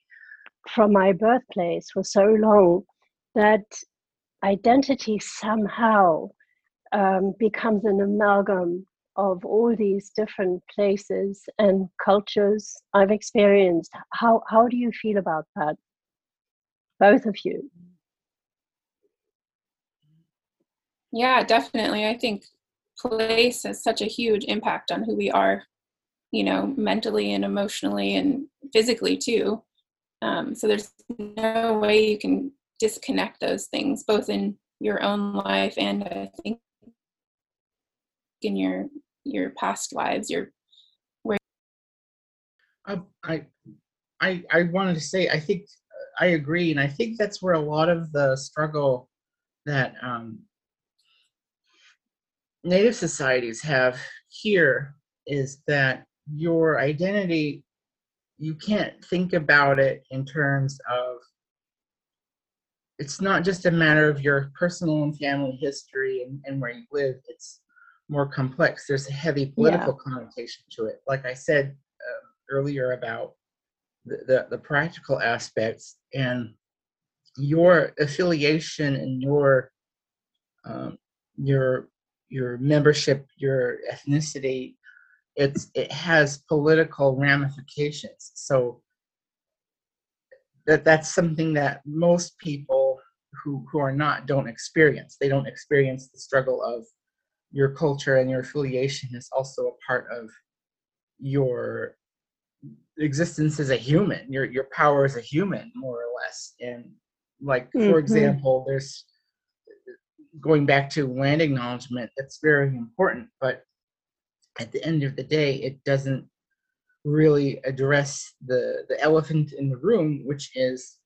from my birthplace for so long that identity somehow um, becomes an amalgam of all these different places and cultures I've experienced. How how do you feel about that? Both of you. Yeah, definitely. I think place has such a huge impact on who we are, you know, mentally and emotionally and physically too. Um, so there's no way you can disconnect those things, both in your own life and I think in your your past lives your Um, I, I, I wanted to say, I think I agree, and I think that's where a lot of the struggle that um, Native societies have here is that your identity, you can't think about it in terms of. It's not just a matter of your personal and family history and, and where you live. It's more complex. There's a heavy political connotation to it. Like I said, earlier about the, the, the practical aspects and your affiliation and your um, your your membership, your ethnicity, it's it has political ramifications. So that that's something that most people who who are not don't experience. They don't experience the struggle of your culture and your affiliation is also a part of your existence as a human your your power as a human more or less and like for Mhm. example there's going back to land acknowledgement that's very important but at the end of the day it doesn't really address the the elephant in the room which is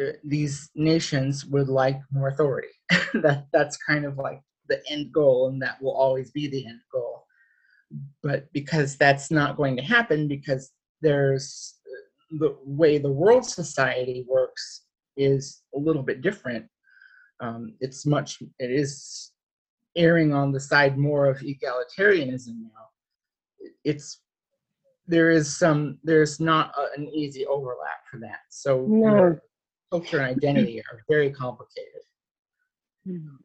uh, these nations would like more authority. That that's kind of like the end goal and that will always be the end goal. But because that's not going to happen because there's the way the world society works is a little bit different um, it's much it is erring on the side more of egalitarianism now it's there is some there's not a, an easy overlap for that so No. your culture and identity are very complicated Hmm.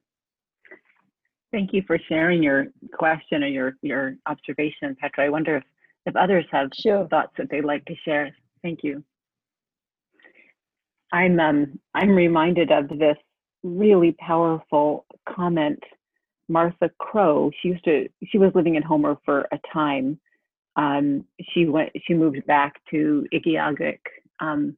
Thank you for sharing your question or your, your observation, Petra. I wonder if, if others have Sure. thoughts that they'd like to share. Thank you. I'm um I'm reminded of this really powerful comment. Martha Crow. She used to. She was living in Homer for a time. Um, she went. She moved back to Igiugig. Um,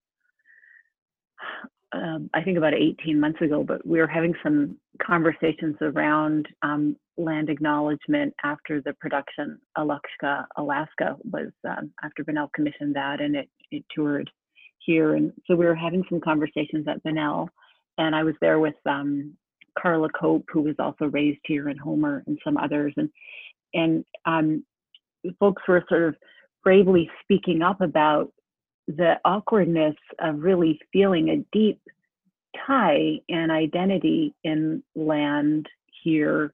um, I think about 18 months ago, but we were having some conversations around um, land acknowledgement after the production Alukshka, Alaska was um, after Bunnell commissioned that and it, it toured here. And so we were having some conversations at Bunnell and I was there with um, Carla Cope, who was also raised here in Homer and some others. And, and um, folks were sort of bravely speaking up about the awkwardness of really feeling a deep tie and identity in land here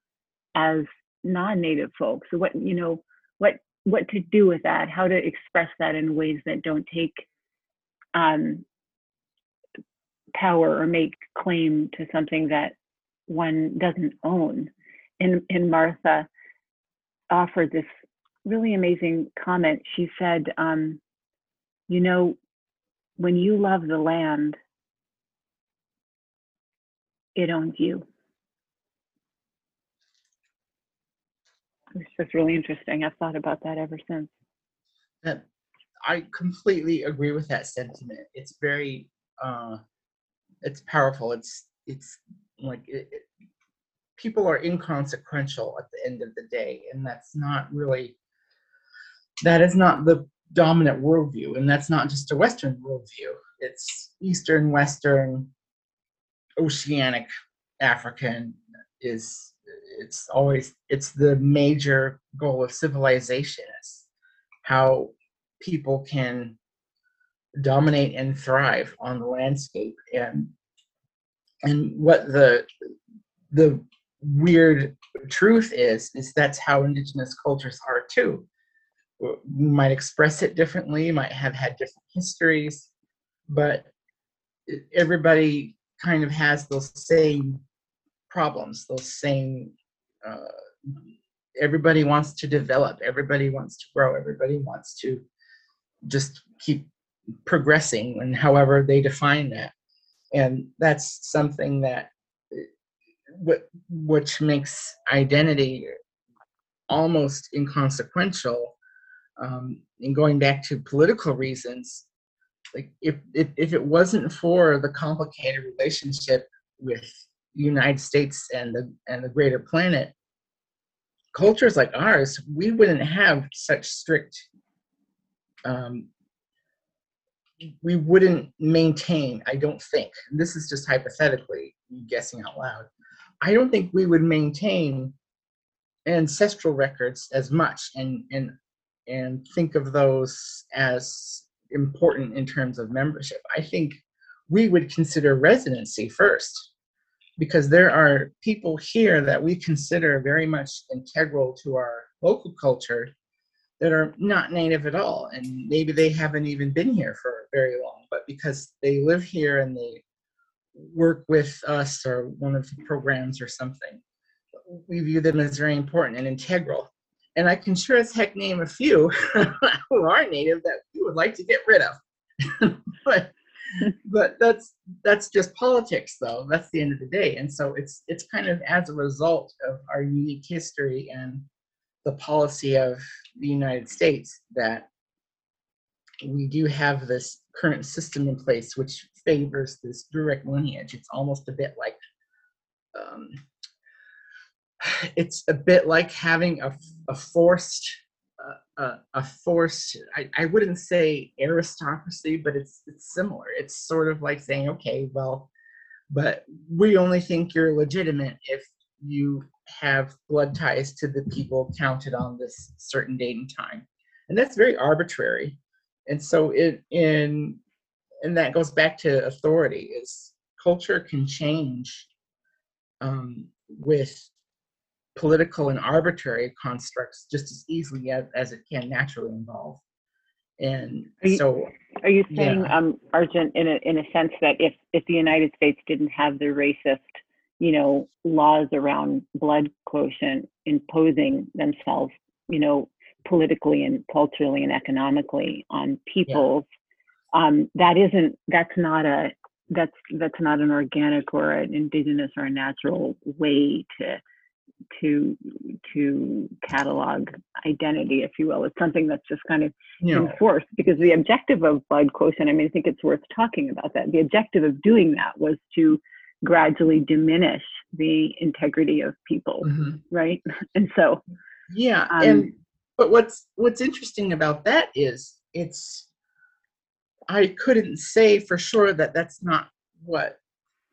as non-native folks so what you know what what to do with that how to express that in ways that don't take um, power or make claim to something that one doesn't own and and martha offered this really amazing comment she said um, you know, when you love the land, it owns you. It's just really interesting. I've thought about that ever since. I completely agree with that sentiment. It's very, uh, it's powerful. It's it's like it, it, people are inconsequential at the end of the day, and that's not really that is not the dominant worldview, and that's not just a Western worldview. It's Eastern, Western, Oceanic, African is it's always it's the major goal of civilization is how people can dominate and thrive on the landscape. And and what the the weird truth is is that's how indigenous cultures are too. You might express it differently might have had different histories but everybody kind of has those same problems those same uh, everybody wants to develop everybody wants to grow everybody wants to just keep progressing and however they define that and that's something that uh, which makes identity almost inconsequential um, and going back to political reasons like if, if if it wasn't for the complicated relationship with the united states and the and the greater planet cultures like ours, we wouldn't have such strict. Um, we wouldn't maintain. I don't think. This is just hypothetically guessing out loud. I don't think we would maintain ancestral records as much and and and think of those as important in terms of membership. I think we would consider residency first because there are people here that we consider very much integral to our local culture that are not native at all. And maybe they haven't even been here for very long but because they live here and they work with us or one of the programs or something we view them as very important and integral. And i can sure as heck name a few who are native that we would like to get rid of. But but that's that's just politics though. That's the end of the day. And so it's it's kind of as a result of our unique history and the policy of the united states that we do have this current system in place which favors this direct lineage. It's almost a bit like um, it's a bit like having a, a forced a, a forced I, I wouldn't say aristocracy but it's it's similar. It's sort of like saying okay well but we only think you're legitimate if you have blood ties to the people counted on this certain date and time and that's very arbitrary and so it in and that goes back to authority is culture can change um, with political and arbitrary constructs just as easily as, as it can naturally evolve. And Are you- so, Are you saying, Yeah. um, Argent, in a, in a sense that if, if the United States didn't have the racist, you know, laws around blood quotient imposing themselves, you know, politically and culturally and economically on peoples, um, that isn't, that's not a, that's, that's not an organic or an indigenous or a natural way to, to, to catalog identity, if you will. It's something that's just kind of know, enforced because the objective of blood quotient, I mean, I think it's worth talking about that. The objective of doing that was to gradually diminish the integrity of people, mhm. right? And so, yeah. Um, and but what's what's interesting about that is it's I couldn't say for sure that that's not what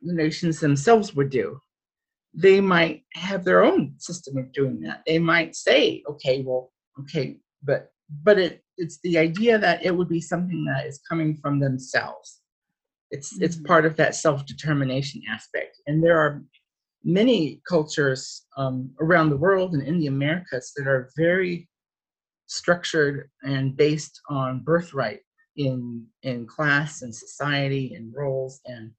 the nations themselves would do. They might have their own system of doing that. They might say, okay, well, okay, but but it it's the idea that it would be something that is coming from themselves. It's it's Mhm. part of that self-determination aspect. And there are many cultures um, around the world and in the Americas that are very structured and based on birthright in in class and society and roles and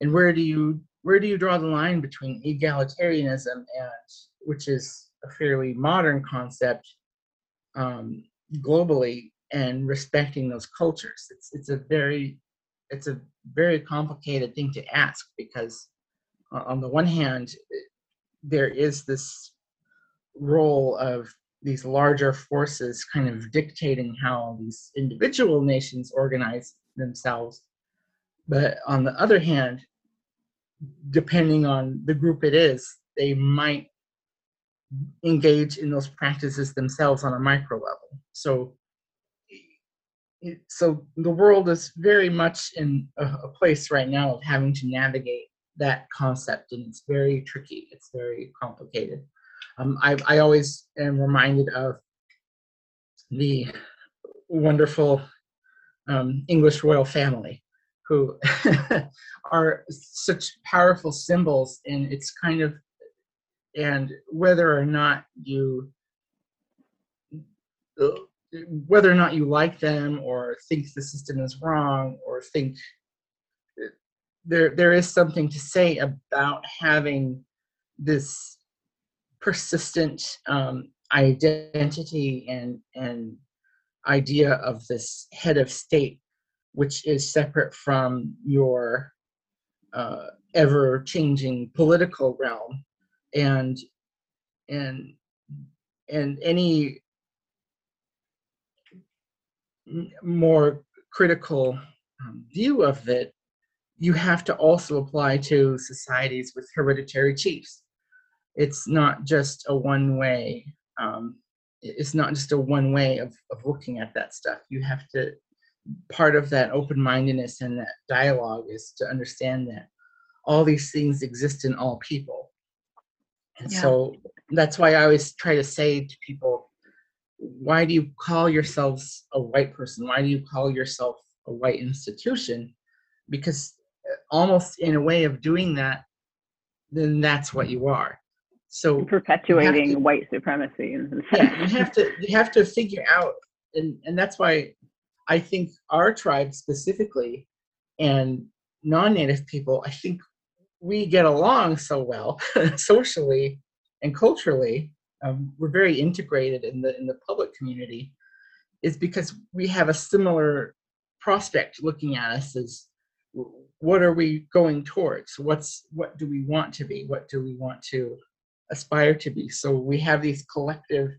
and where do you where do you draw the line between egalitarianism and which is a fairly modern concept um, globally and respecting those cultures it's it's a very it's a very complicated thing to ask because uh, on the one hand there is this role of these larger forces kind of dictating how these individual nations organize themselves. But on the other hand, depending on the group it is, they might engage in those practices themselves on a micro level. So, so the world is very much in a, a place right now of having to navigate that concept, and it's very tricky. It's very complicated. Um, I, I always am reminded of the wonderful um, English royal family, who are such powerful symbols, and it's kind of and whether or not you whether or not you like them or think the system is wrong or think there there is something to say about having this persistent um, identity and and idea of this head of state, which is separate from your uh, ever changing political realm, and and and any more critical um, view of it, you have to also apply to societies with hereditary chiefs. It's not just a one way um, it's not just a one way of, of looking at that stuff. You have to part of that open-mindedness and that dialogue is to understand that all these things exist in all people. And Yeah. so that's why i always try to say to people why do you call yourselves a white person? Why do you call yourself a white institution? Because uh, almost in a way of doing that then that's what you are. So perpetuating white supremacy yeah you have to you have to figure out and and that's why i think our tribe specifically and non-native people i think we get along so well socially and culturally um, we're very integrated in the in the public community is because we have a similar prospect looking at us as what are we going towards? What's what do we want to be? What do we want to aspire to be? So we have these collective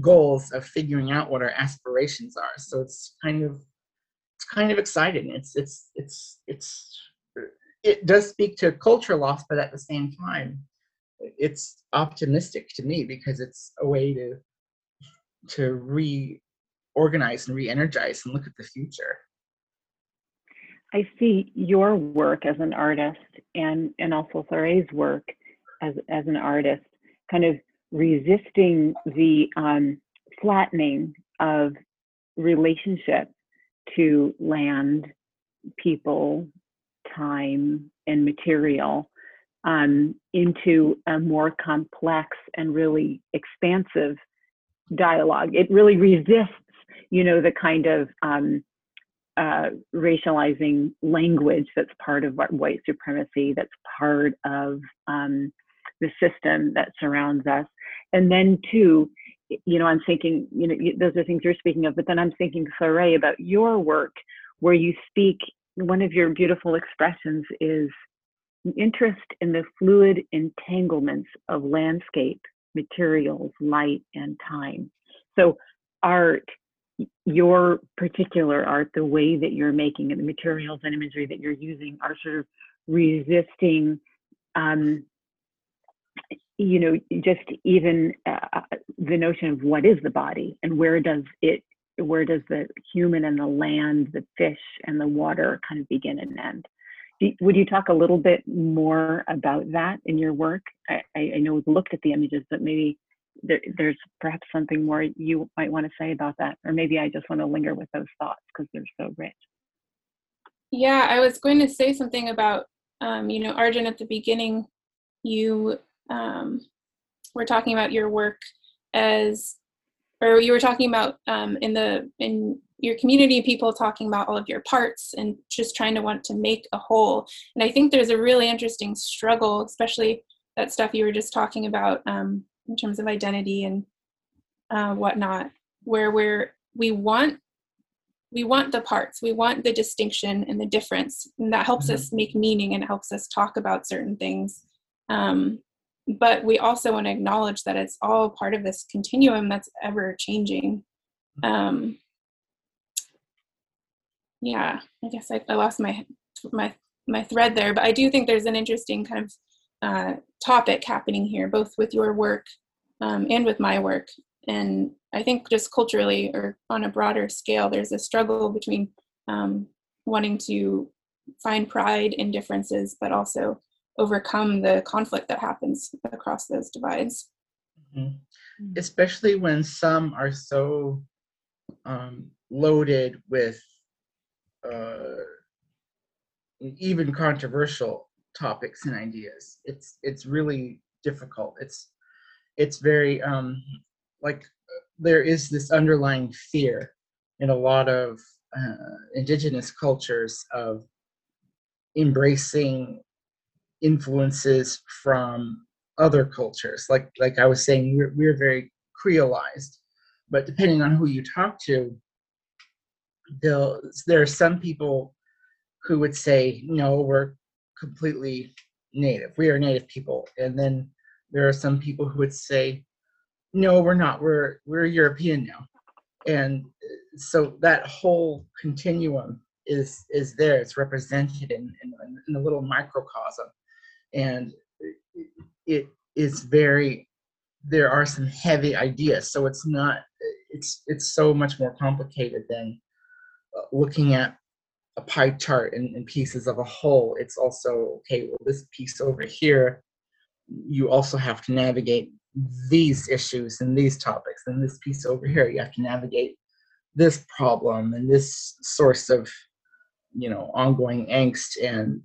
goals of figuring out what our aspirations are. So it's kind of it's kind of exciting. It's it's it's it's it does speak to culture loss but at the same time it's optimistic to me because it's a way to to reorganize and re-energize and look at the future. I see your work as an artist and and also Saray's work as as an artist, kind of resisting the um, flattening of relationship to land, people, time, and material um, into a more complex and really expansive dialogue. It really resists, you know, the kind of um, uh, racializing language that's part of white supremacy, that's part of um, the system that surrounds us. And then, too, you know, I'm thinking, you know, those are things you're speaking of, but then I'm thinking, Saray, about your work where you speak, one of your beautiful expressions is an interest in the fluid entanglements of landscape, materials, light, and time. So, art your particular art, the way that you're making it, the materials and imagery that you're using are sort of resisting, um, you know, just even uh, the notion of what is the body and where does it, where does the human and the land, the fish and the water kind of begin and end. Would you talk a little bit more about that in your work? I, I I know we've looked at the images, but maybe there, there's perhaps something more you might want to say about that, or maybe I just want to linger with those thoughts because they're so rich. Yeah, I was going to say something about, um, you know, Argent, at the beginning, you um, were talking about your work as, or you were talking about um, in the in your community, people talking about all of your parts and just trying to want to make a whole. And I think there's a really interesting struggle, especially that stuff you were just talking about um, in terms of identity and uh, whatnot, where we're we want we want the parts we want the distinction and the difference and that helps Mhm. us make meaning and helps us talk about certain things um, but we also want to acknowledge that it's all part of this continuum that's ever changing um, yeah i guess I, I lost my my my thread there but i do think there's an interesting kind of uh, topic happening here both with your work um, and with my work. And i think just culturally or on a broader scale there's a struggle between um, wanting to find pride in differences but also overcome the conflict that happens across those divides. Mhm. especially when some are so um, loaded with uh, even controversial topics and ideas. It's it's really difficult. It's it's very um, like there is this underlying fear in a lot of uh, indigenous cultures of embracing influences from other cultures. Like like I was saying, we're we're very creolized, but depending on who you talk to, there are some people who would say, no, we're completely native. We are native people, and then there are some people who would say, no, we're not. We're we're European now, and so that whole continuum is is there. It's represented in in, in a little microcosm, and it is very there are some heavy ideas so it's not it's it's so much more complicated than looking at a pie chart and, and pieces of a whole it's also okay well this piece over here you also have to navigate these issues and these topics and this piece over here you have to navigate this problem and this source of you know ongoing angst and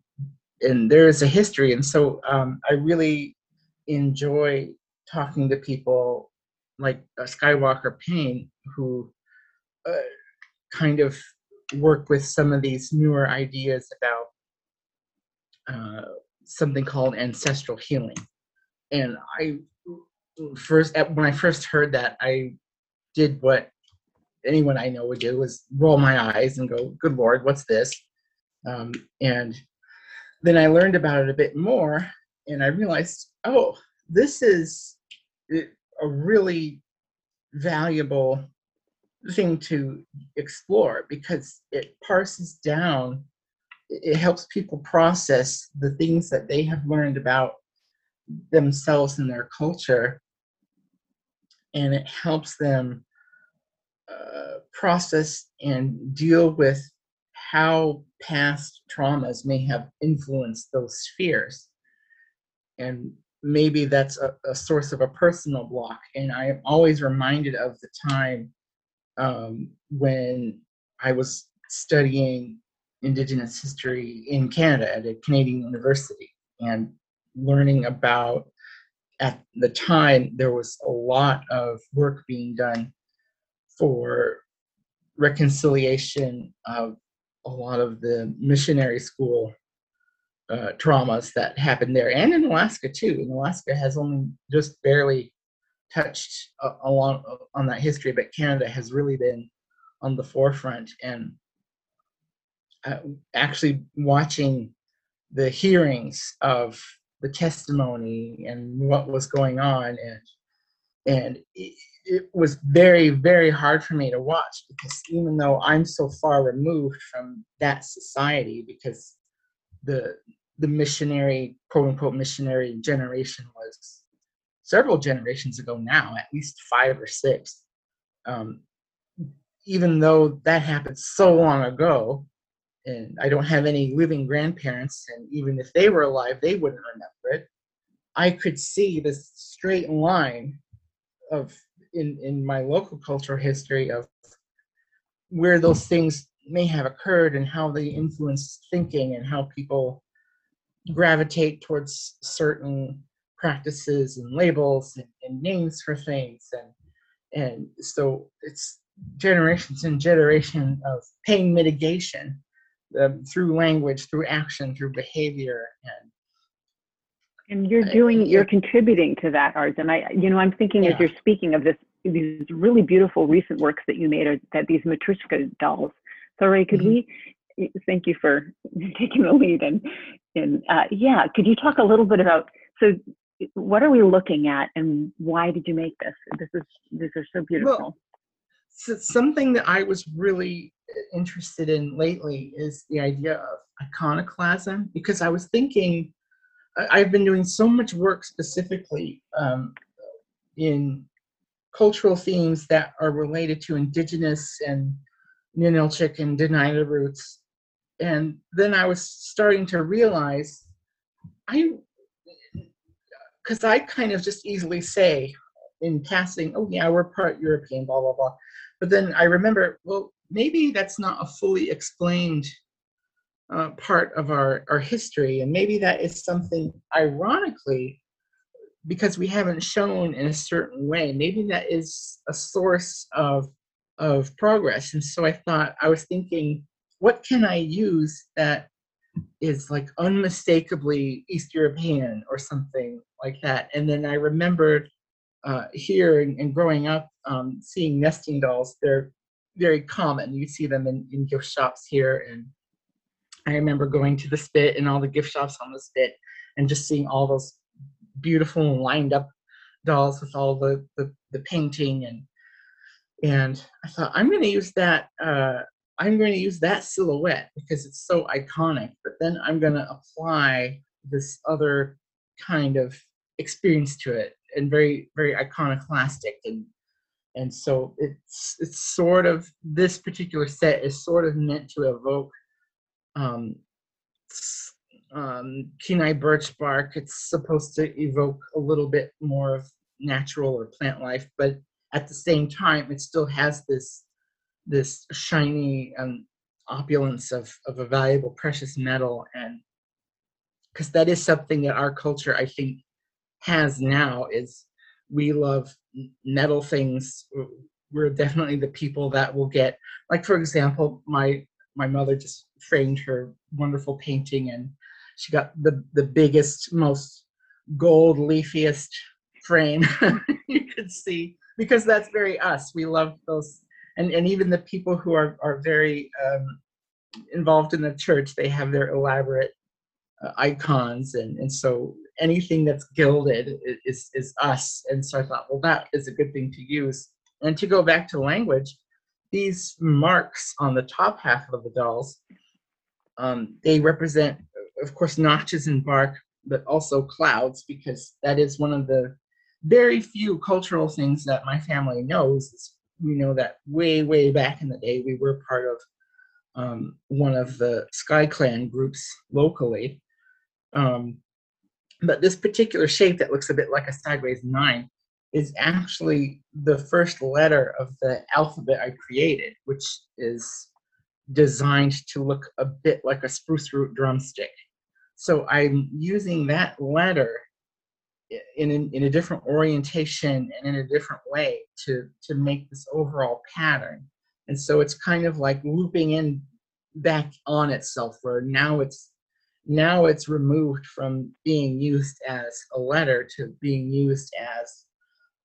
and there is a history. And so um, i really enjoy talking to people like uh, skywalker payne who uh, kind of work with some of these newer ideas about uh, something called ancestral healing and i first when i first heard that i did what anyone I know would do was roll my eyes and go, "Good Lord, what's this?" Um, and then I learned about it a bit more, and I realized, oh, this is a really valuable thing to explore because it parses down it helps people process the things that they have learned about themselves and their culture and it helps them uh, process and deal with how past traumas may have influenced those spheres. And maybe that's a, a source of a personal block. And I am always reminded of the time um, when I was studying Indigenous history in Canada at a Canadian university and learning about at the time there was a lot of work being done for reconciliation of a lot of the missionary school uh, traumas that happened there and in Alaska too. And Alaska has only just barely touched uh, along on that history, but Canada has really been on the forefront and uh, actually watching the hearings of the testimony and what was going on and and it, it was very very hard for me to watch because even though i'm so far removed from that society because the the missionary quote unquote missionary generation was several generations ago now at least five or six um, even though that happened so long ago and i don't have any living grandparents and even if they were alive they wouldn't remember it i could see this straight line of in in my local cultural history of where those things may have occurred and how they influence thinking and how people gravitate towards certain practices and labels and, and names for things and and so it's generations and generation of pain mitigation um, through language through action through behavior and and you're doing, you're contributing to that, art and I, you know, I'm thinking Yeah. as you're speaking of this, these really beautiful recent works that you made are that these Matryoshka dolls. So Ray, could Mhm. we, thank you for taking the lead and, and, uh, yeah, could you talk a little bit about, so what are we looking at and why did you make this? This is, these are so beautiful. so something that I was really interested in lately is the idea of iconoclasm because I was thinking I've been doing so much work specifically um, in cultural themes that are related to indigenous and Ninilchik and Dena'ina roots. And then I was starting to realize I, because I kind of just easily say in passing, oh, yeah, we're part European, blah, blah, blah. But then I remember, well, maybe that's not a fully explained uh, part of our, our history. And maybe that is something, ironically, because we haven't shown in a certain way, maybe that is a source of, of progress. And so I thought, I was thinking, what can I use that is like unmistakably East European or something like that? And then I remembered uh, here and, and growing up, um, seeing nesting dolls, they're very common. You see them in, in gift shops here and I remember going to the spit and all the gift shops on the spit and just seeing all those beautiful lined up dolls with all the, the, the painting and and I thought I'm going to use that uh, I'm going to use that silhouette because it's so iconic but then I'm going to apply this other kind of experience to it and very very iconoclastic and and so it's it's sort of this particular set is sort of meant to evoke um, um, Kenai birch bark. It's supposed to evoke a little bit more of natural or plant life, but at the same time, it still has this this shiny um, opulence of of a valuable precious metal, and because that is something that our culture, I think, has now is we love metal things. We're definitely the people that will get, like for example, my my mother just framed her wonderful painting and she got the the biggest most gold leafiest frame you could see because that's very us we love those and and even the people who are are very um, involved in the church they have their elaborate uh, icons and and so anything that's gilded is is us and so i thought well that is a good thing to use and to go back to language these marks on the top half of the dolls um, they represent of course, notches in bark, but also clouds, because that is one of the very few cultural things that my family knows. We know that way, way back in the day, we were part of um, one of the Sky Clan groups locally. Um, but this particular shape that looks a bit like a sideways nine is actually the first letter of the alphabet I created, which is designed to look a bit like a spruce root drumstick. So I'm using that letter in, in, in, a different orientation and in a different way to, to make this overall pattern. And so it's kind of like looping in back on itself where now it's now it's removed from being used as a letter to being used as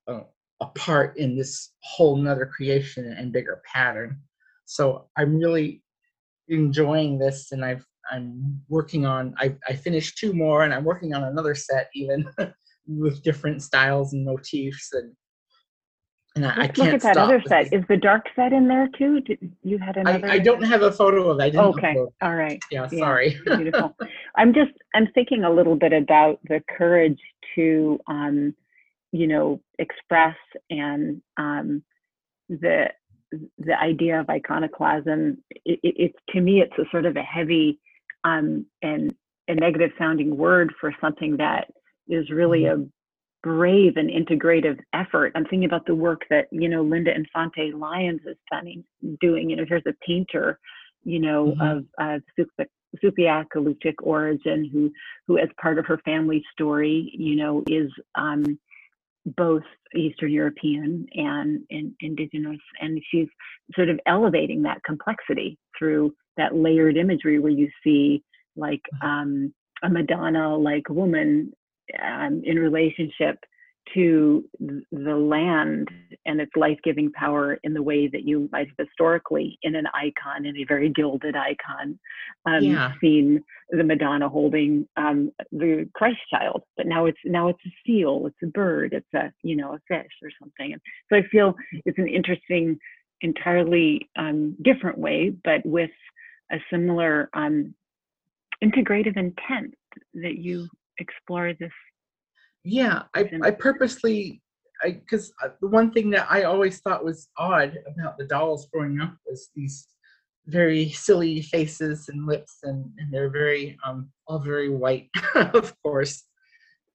a, a part in this whole nother creation and bigger pattern. So I'm really enjoying this and I've I'm working on. I, I finished two more, and I'm working on another set even with different styles and motifs. And and I, I can't look at that other set. Is the dark set in there too? Did you had another? I, I don't have a photo of. it. I didn't. Okay, upload. all right. Yeah, sorry. beautiful. I'm just I'm thinking a little bit about the courage to um, you know express and um, the the idea of iconoclasm. It, it, it's to me it's a sort of a heavy um, and a negative sounding word for something that is really mm-hmm. a brave and integrative effort. I'm thinking about the work that, you know, Linda Infante Lyons is stunning, doing. You know, here's a painter, you know, mm-hmm. of uh, Sugpiaq Alutiiq origin, who, who as part of her family story, you know, is um, both Eastern European and, and indigenous, and she's sort of elevating that complexity through that layered imagery where you see like mm-hmm. um, a Madonna like woman um, in relationship to the land and its life-giving power in the way that you might have historically in an icon in a very gilded icon um, yeah. seen the madonna holding um, the christ child but now it's now it's a seal it's a bird it's a you know a fish or something and so i feel it's an interesting entirely um, different way but with a similar um, integrative intent that you explore this yeah i, I purposely I because uh, the one thing that i always thought was odd about the dolls growing up was these very silly faces and lips and, and they're very um, all very white of course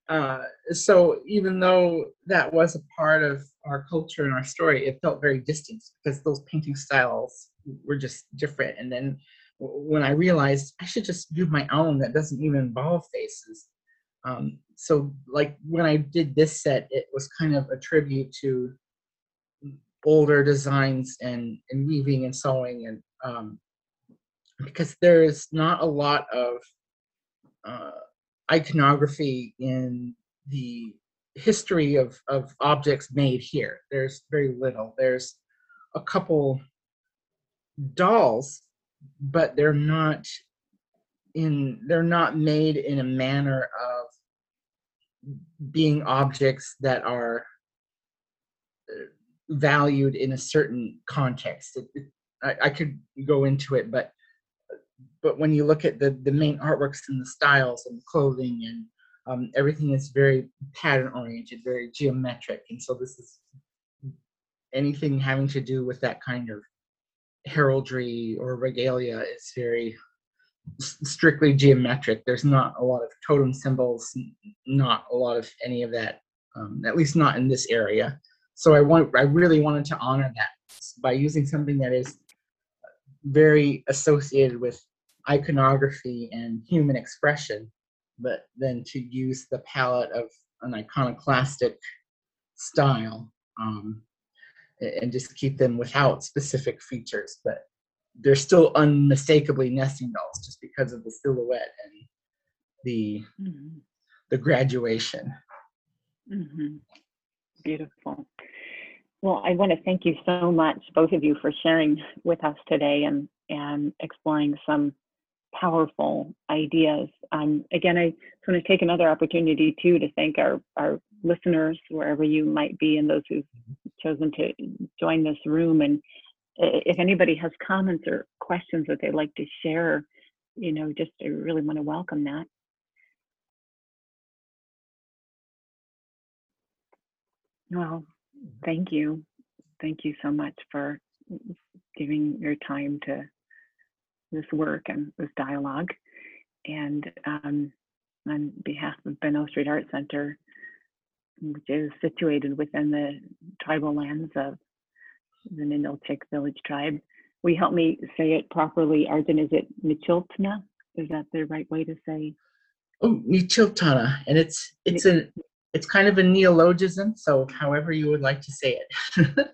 uh, so even though that was a part of our culture and our story it felt very distant because those painting styles were just different and then when I realized I should just do my own that doesn't even involve faces. Um, so like when I did this set, it was kind of a tribute to older designs and, and weaving and sewing and um, because there is not a lot of uh, iconography in the history of, of objects made here. There's very little. There's a couple dolls but they're not in they're not made in a manner of being objects that are uh, valued in a certain context. It, it, I, I, could go into it but but when you look at the the main artworks and the styles and clothing and um, everything is very pattern oriented, very geometric, and so this is anything having to do with that kind of heraldry or regalia is very strictly geometric. There's not a lot of totem symbols, not a lot of any of that, um, at least not in this area. So I want, I really wanted to honor that by using something that is very associated with iconography and human expression, but then to use the palette of an iconoclastic style um, and just keep them without specific features, but they're still unmistakably nesting dolls just because of the silhouette and the Mhm. the graduation. Mhm. Beautiful. Well, I want to thank you so much, both of you, for sharing with us today and, and exploring some powerful ideas. Um, again, I just want to take another opportunity too to thank our, our listeners, wherever you might be, and those who've chosen to join this room. And if anybody has comments or questions that they'd like to share, you know, just I really want to welcome that. Well, thank you. Thank you so much for giving your time to this work and this dialogue. And um, on behalf of Bunnell Street Art Center, which is situated within the tribal lands of the Ninilchik Village Tribe, we help me say it properly. Argent, is it Michiltna? Is that the right way to say? Oh, Michiltana, and it's it's a it's kind of a neologism, so however you would like to say it.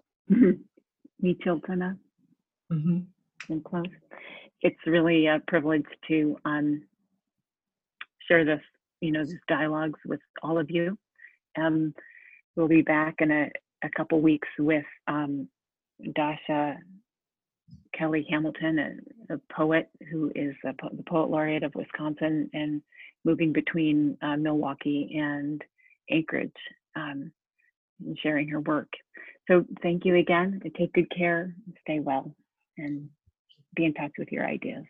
Michiltna? hmm and close. It's really a privilege to um, share this, you know, this dialogues with all of you. Um, we'll be back in a, a couple weeks with um, Dasha Kelly Hamilton, a, a poet who is po- the poet laureate of Wisconsin and moving between uh, Milwaukee and Anchorage um, and sharing her work. So thank you again. Take good care. Stay well and be in touch with your ideas.